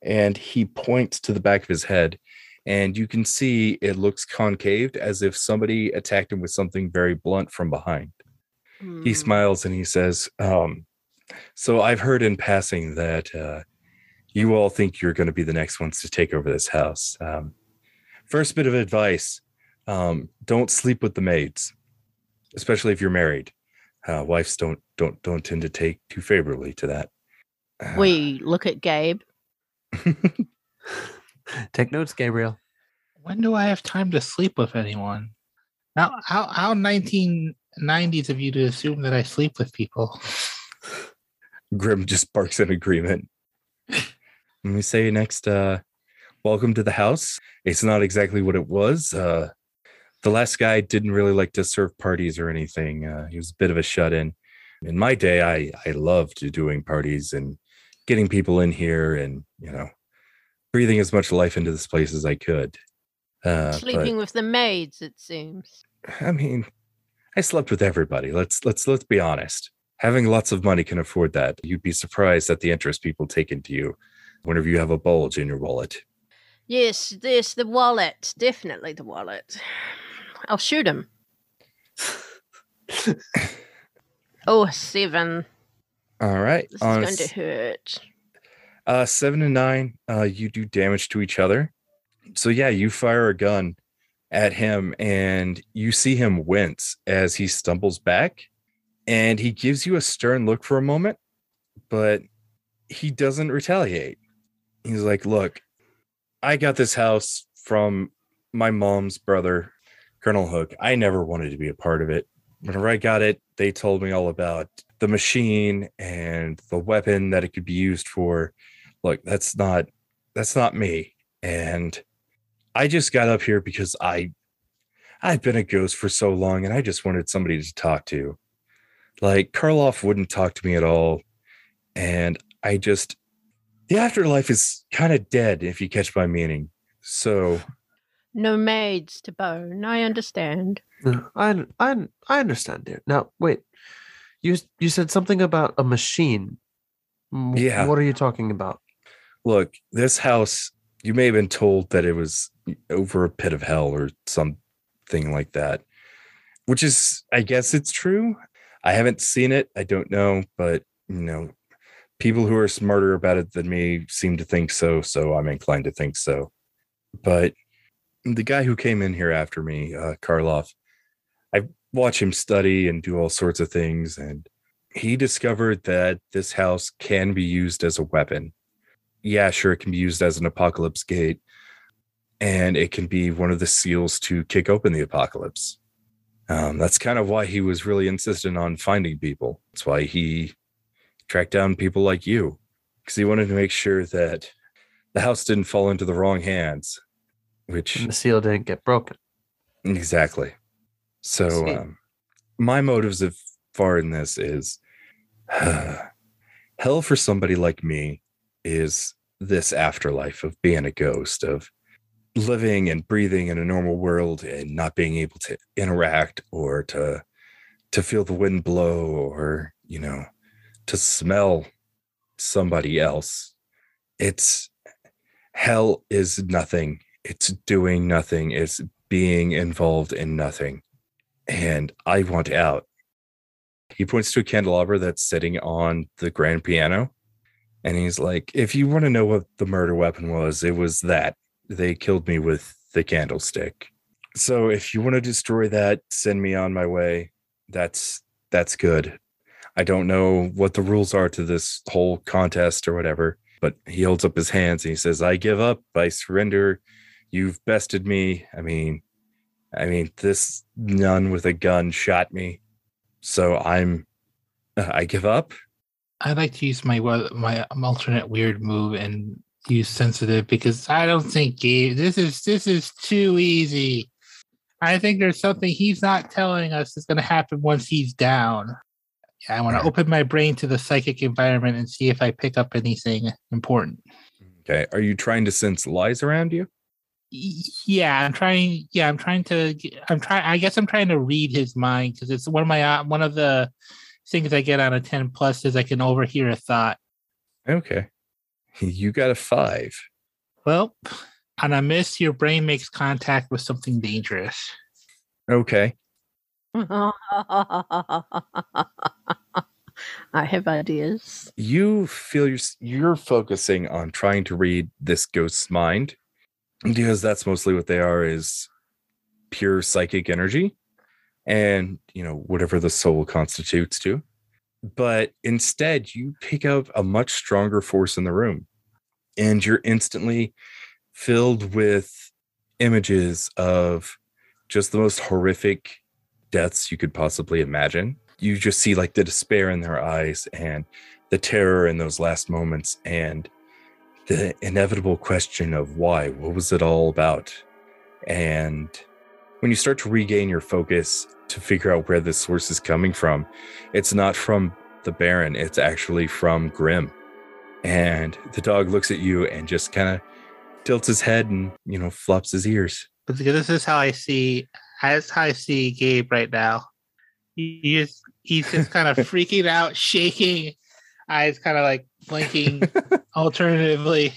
and he points to the back of his head. And you can see it looks concaved as if somebody attacked him with something very blunt from behind. He Hmm. smiles and he says, um, So I've heard in passing that uh, you all think you're going to be the next ones to take over this house. Um, first bit of advice um, don't sleep with the maids, especially if you're married. Uh, wives don't don't don't tend to take too favorably to that. Uh, We look at Gabe. Take notes, Gabriel. When do I have time to sleep with anyone? Now, how how 1990s of you to assume that I sleep with people? Grim just barks in agreement. Let me say next, uh, welcome to the house. It's not exactly what it was. Uh, the last guy didn't really like to serve parties or anything. Uh, he was a bit of a shut in. In my day, I, I loved doing parties and getting people in here and, you know, breathing as much life into this place as I could. Uh, but- Sleeping with the maids, it seems. I mean, I slept with everybody. Let's let's let's be honest. Having lots of money can afford that. You'd be surprised at the interest people take into you whenever you have a bulge in your wallet. Yes, this, the wallet. Definitely the wallet. I'll shoot him. oh, seven. All right. This on is going to hurt. Uh, seven and nine, uh, you do damage to each other. So yeah, you fire a gun at him, and you see him wince as he stumbles back, and he gives you a stern look for a moment, but he doesn't retaliate. He's like, "Look, I got this house from my mom's brother, Colonel Hook. I never wanted to be a part of it. Whenever I got it, they told me all about the machine and the weapon that it could be used for." look that's not that's not me and i just got up here because i i've been a ghost for so long and i just wanted somebody to talk to like karloff wouldn't talk to me at all and i just the afterlife is kind of dead if you catch my meaning so No maids to bone. I understand. No, I I I understand, dear. Now, wait. You you said something about a machine. Yeah. What are you talking about? look this house you may have been told that it was over a pit of hell or something like that which is i guess it's true. I haven't seen it. I don't know but you know people who are smarter about it than me seem to think so so i'm inclined to think so. But the guy who came in here after me uh karloff i watch him study and do all sorts of things and he discovered that this house can be used as a weapon yeah, sure, it can be used as an apocalypse gate, and it can be one of the seals to kick open the apocalypse. Um, that's kind of why he was really insistent on finding people. That's why he tracked down people like you, because he wanted to make sure that the house didn't fall into the wrong hands. Which And the seal didn't get broken. Exactly. So, um, my motives of far in this is hell for somebody like me is this afterlife of being a ghost, of living and breathing in a normal world and not being able to interact or to to feel the wind blow or you know to smell somebody else. It's hell is nothing. It's doing nothing. It's being involved in nothing. And i want out. He points to a candelabra that's sitting on the grand piano and he's like if you want to know what the murder weapon was it was that. They killed me with the candlestick. So if you want to destroy that send me on my way. That's that's good. I don't know what the rules are to this whole contest or whatever but he holds up his hands and he says i give up. I surrender. You've bested me. I mean i mean this nun with a gun shot me. So i'm i give up I'd like to use my my alternate weird move and use sensitive because I don't think Gabe. This is this is too easy. I think there's something he's not telling us is going to happen once he's down. I want to open my brain to the psychic environment and see if I pick up anything important. okay are you trying to sense lies around you Yeah, I'm trying. Yeah, I'm trying to. I'm trying. I guess I'm trying to read his mind because it's one of my uh, one of the things I get on a ten plus is I can overhear a thought. okay you got a five Well, on a miss, your brain makes contact with something dangerous. okay I have ideas. you feel you're, you're focusing on trying to read this ghost's mind because that's mostly what they are is pure psychic energy and you know whatever the soul constitutes to. But instead you pick up a much stronger force in the room and you're instantly filled with images of just the most horrific deaths you could possibly imagine. You just see like the despair in their eyes and the terror in those last moments and the inevitable question of why what was it all about? And when you start to regain your focus to figure out where this source is coming from it's not from the baron it's actually from grim and the dog looks at you and just kind of tilts his head and you know flops his ears. This is how I see. That's how I see Gabe right now. He, he is, he's just kind of freaking out, shaking, eyes kind of like blinking. alternatively,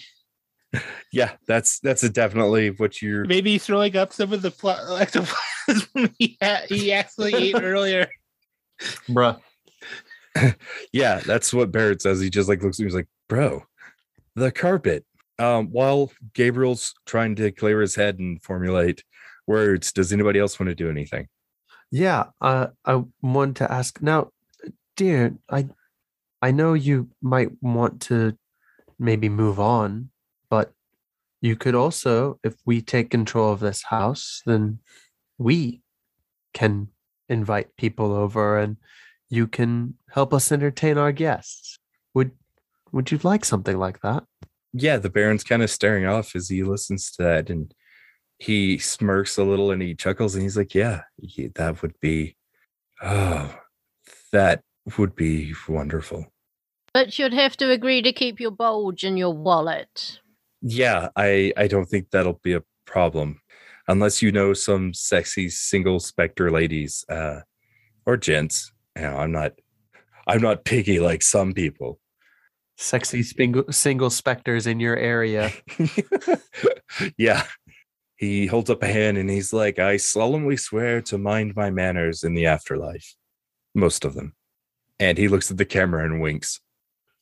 Yeah, that's that's definitely what you're. maybe throwing up some of the pl- ectoplasm he, ha- he actually ate earlier. Bruh. Yeah, that's what Barrett says. He just like looks at me. He's like, "Bro, the carpet." Um, while Gabriel's trying to clear his head and formulate words, does anybody else want to do anything? Yeah, uh, I want to ask now, dear. I, I know you might want to maybe move on, but you could also, if we take control of this house, then we can invite people over, and you can help us entertain our guests. Would Would you like something like that? yeah, the Baron's kind of staring off as he listens to that, and he smirks a little and he chuckles and he's like, "Yeah, yeah, that would be, oh, that would be wonderful." But you'd have to agree to keep your bulge in your wallet. Yeah, I I don't think that'll be a problem, unless you know some sexy single specter ladies, uh, or gents. You know, I'm not, I'm not picky like some people. Sexy single single specters in your area. yeah. He holds up a hand and he's like, I solemnly swear to mind my manners in the afterlife. Most of them. And he looks at the camera and winks.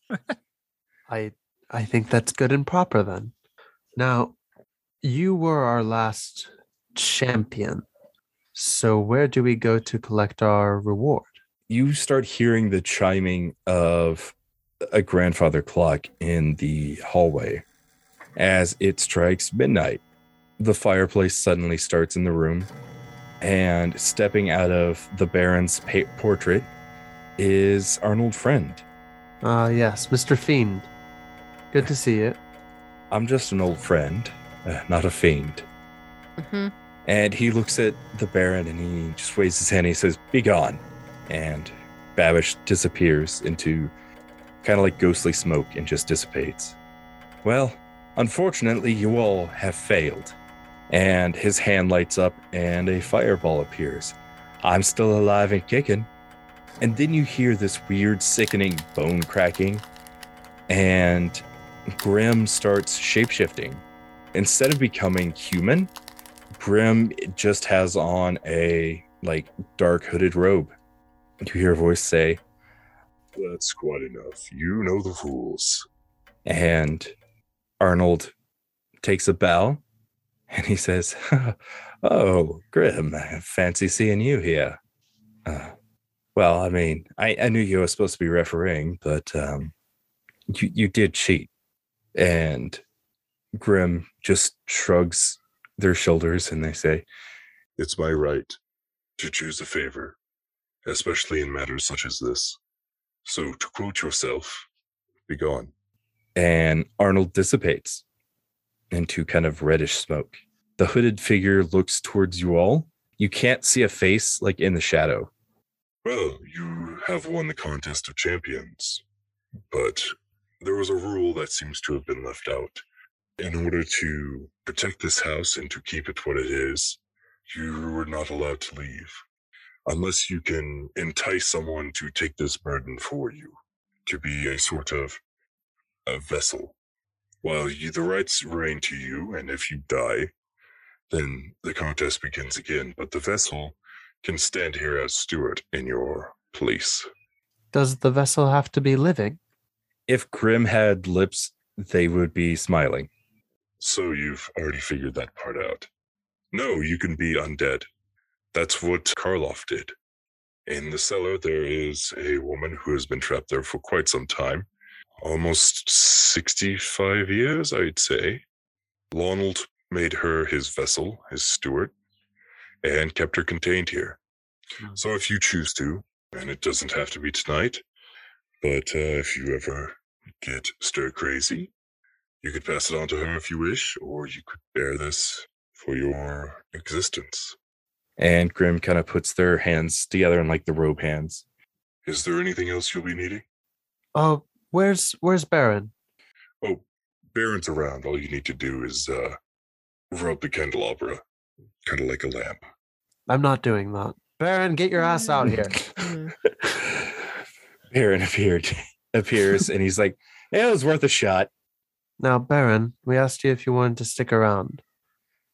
I I think that's good and proper then. Now, you were our last champion. So where do we go to collect our reward? You start hearing the chiming of a grandfather clock in the hallway as it strikes midnight. The fireplace suddenly starts in the room, and stepping out of the Baron's pa- portrait is Arnold Friend. Ah, yes, Mr. Fiend. Good to see you. I'm just an old friend, uh, not a fiend. hmm And he looks at the Baron and he just waves his hand. And he says, "Be gone," and Babish disappears into kind of like ghostly smoke and just dissipates. Well, unfortunately, you all have failed. And his hand lights up and a fireball appears. I'm still alive and kicking. And then you hear this weird, sickening bone cracking, and Grim starts shapeshifting. Instead of becoming human, Grim just has on a like dark hooded robe. You hear a voice say, That's quite enough. You know the rules. and Arnold takes a bow and he says, Oh, Grim, I fancy seeing you here. Uh, well, I mean, I, I knew you were supposed to be refereeing, but um, you, you did cheat. And Grim just shrugs their shoulders and they say, It's my right to choose a favor, especially in matters such as this. So, to quote yourself, be gone. and Arnold dissipates into kind of reddish smoke. The hooded figure looks towards you all. You can't see a face like in the shadow. Well, you have won the contest of champions, but there was a rule that seems to have been left out. In order to protect this house and to keep it what it is, you were not allowed to leave. Unless you can entice someone to take this burden for you, to be a sort of a vessel. While you, the rights remain to you, and if you die, then the contest begins again. But the vessel can stand here as steward in your place. Does the vessel have to be living? If Grim had lips, they would be smiling. So you've already figured that part out. No, you can be undead. That's what Karloff did. In the cellar, there is a woman who has been trapped there for quite some time. Almost 65 years, I'd say. Lonald made her his vessel, his steward, and kept her contained here. So if you choose to, and it doesn't have to be tonight, but uh, if you ever get stir crazy, you could pass it on to her if you wish, or you could bear this for your existence. And Grim kind of puts their hands together in like the robe hands. Is there anything else you'll be needing? Oh, where's where's Baron? Oh, Baron's around. All you need to do is uh, rub the candelabra, kind of like a lamp. I'm not doing that. Baron, get your ass out here. Baron appeared, appears, and he's like, "Yeah, it was worth a shot." Now, Baron, we asked you if you wanted to stick around.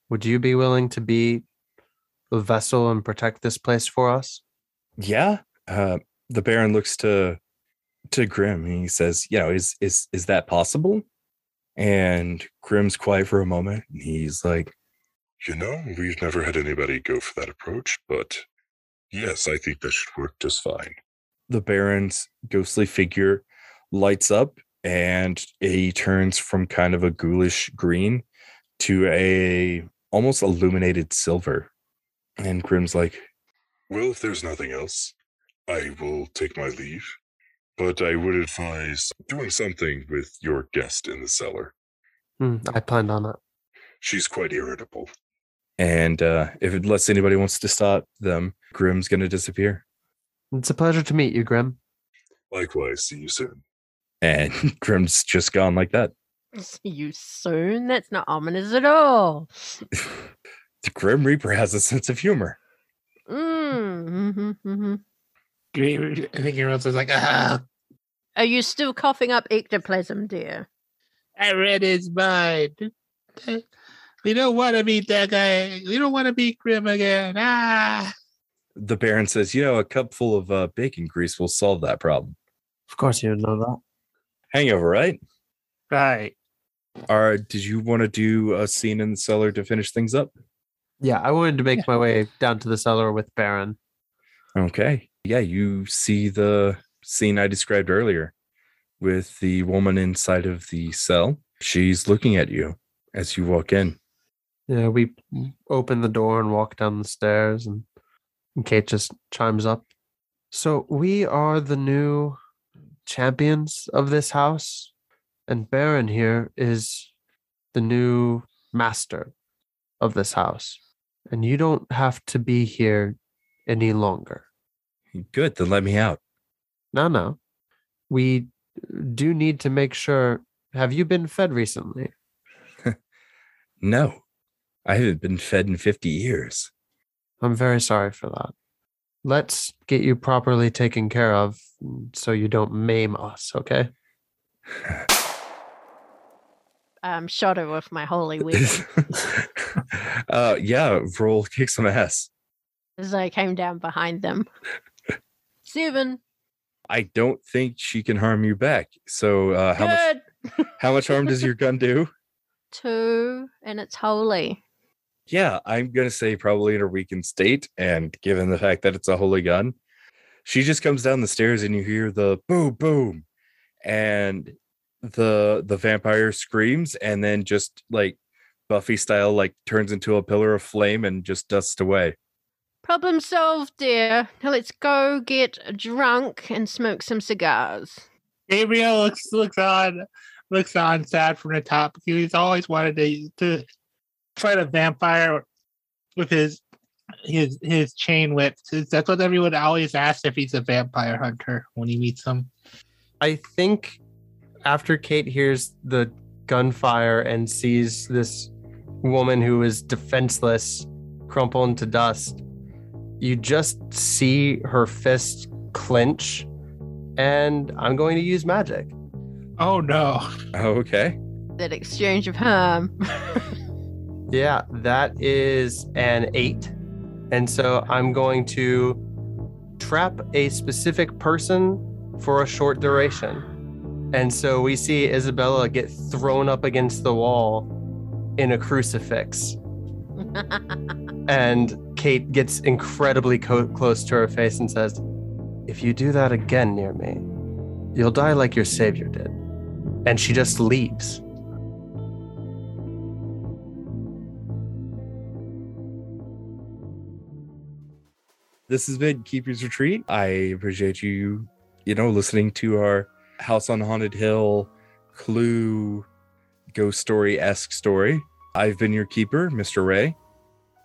Would you be willing to be a vessel and protect this place for us? Yeah. Uh, the Baron looks to to Grim and he says, "You know, is is is that possible?" And Grim's quiet for a moment, and he's like, You know, we've never had anybody go for that approach, but yes, I think that should work just fine. The Baron's ghostly figure lights up and he turns from kind of a ghoulish green to a almost illuminated silver. And Grim's like, Well, if there's nothing else, I will take my leave. But I would advise doing something with your guest in the cellar. Hmm, I planned on it. She's quite irritable. and uh, if unless anybody wants to stop them, Grim's gonna disappear. It's a pleasure to meet you, Grim. Likewise, see you soon. And Grim's just gone like that. See you soon. That's not ominous at all. the Grim Reaper has a sense of humor. Mm, hmm hmm I think everyone was like, ah, Are you still coughing up ectoplasm, dear? I read his mind. We don't want to meet that guy. We don't want to meet Grim again. Ah. The Baron says, "You know, a cup full of uh, bacon grease will solve that problem." Of course, you would know that. Hangover, right? Right. All right. did you want to do a scene in the cellar to finish things up? Yeah, I wanted to make my way down to the cellar with Baron. Okay. Yeah, you see the scene I described earlier with the woman inside of the cell. She's looking at you as you walk in. Yeah, we open the door and walk down the stairs, and, and Cait just chimes up. So we are the new champions of this house, and Baron here is the new master of this house. And you don't have to be here any longer. Good, then let me out. No, no. We do need to make sure. Have you been fed recently? No, I haven't been fed in 50 years. I'm very sorry for that. Let's get you properly taken care of so you don't maim us, okay? Um, shot her with my holy weapon uh, yeah, roll kick some ass. as I came down behind them. Seven. I don't think she can harm you back. So, uh, how much how much harm does your gun do? Two, and it's holy. Yeah, I'm gonna say probably in a weakened state, and given the fact that it's a holy gun, she just comes down the stairs and you hear the boom boom, and the the vampire screams and then just like Buffy style, like turns into a pillar of flame and just dusts away. Problem solved, dear. Now let's go get drunk and smoke some cigars. Gabriel looks looks on looks on sad from the top. because He's always wanted to to fight a vampire with his his his chain whip. That's what everyone always asks if he's a vampire hunter when he meets them. I think after Cait hears the gunfire and sees this woman who is defenseless crumple into dust, you just see her fist clench, and I'm going to use magic. Oh no! Oh, okay. That exchange of harm. Um, Yeah, that is an eight. And so I'm going to trap a specific person for a short duration. And so we see Isabella get thrown up against the wall in a crucifix. And Cait gets incredibly co- close to her face and says, If you do that again near me, you'll die like your savior did. And she just leaves. This has been Keeper's Retreat. I appreciate you, you know, listening to our House on Haunted Hill clue ghost story esque story. I've been your keeper, Mr. Ray.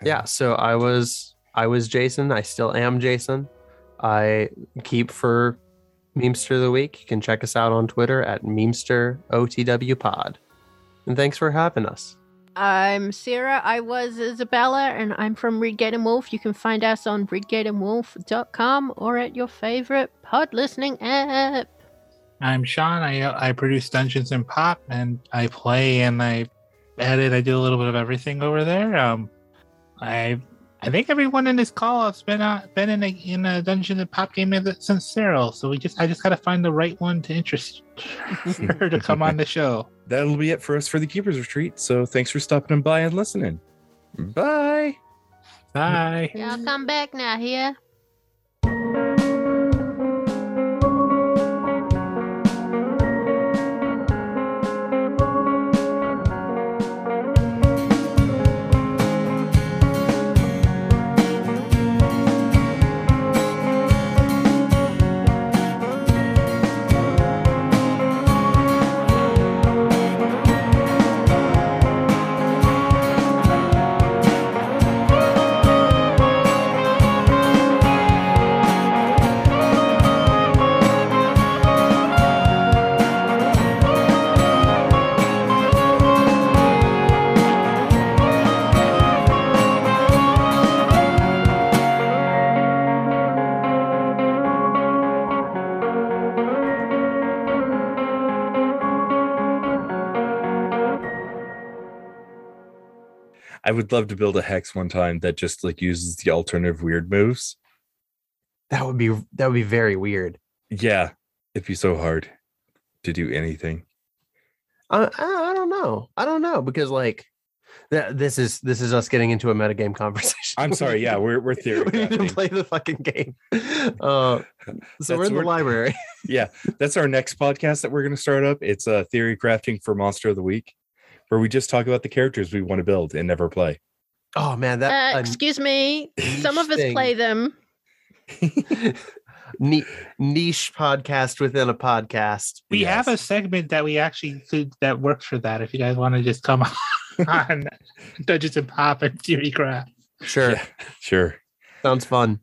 Yeah, so I was I was Jason. I still am Jason. I keep for Memester of the Week. You can check us out on Twitter at Memester OTW Pod. And thanks for having us. I'm Sero. I was Isabella, and I'm from Redgate and Wolf. You can find us on redgateandwolf.com or at your favorite pod listening app. I'm Sean. I I produce Dungeons and Pop, and I play and I edit. I do a little bit of everything over there. Um, I I think everyone in this call has been uh, been in a in a Dungeons and Pop game since Sero. So we just I just got to find the right one to interest her to come on the show. That'll be it for us for the Keepers Retreat. So thanks for stopping by and listening. Bye. Bye. Y'all come back now here. I would love to build a hex one time that just like uses the alternative weird moves. That would be that would be very weird. Yeah, it'd be so hard to do anything. I, I, I don't know. I don't know because like that this is this is us getting into a metagame conversation. I'm sorry. Yeah, we're we're theory. we need to play the fucking game. Uh, so we're in the library. yeah, that's our next podcast that we're going to start up. It's uh, theory crafting for Monster of the Week, where we just talk about the characters we want to build and never play. Oh man, Uh, that a excuse me. Some of us thing. play them. ni- niche podcast within a podcast. We have a segment that we actually could that works for that. If you guys want to just come on Dungeons and Pop and Theory Craft. Sure, Yeah, sure. sounds fun.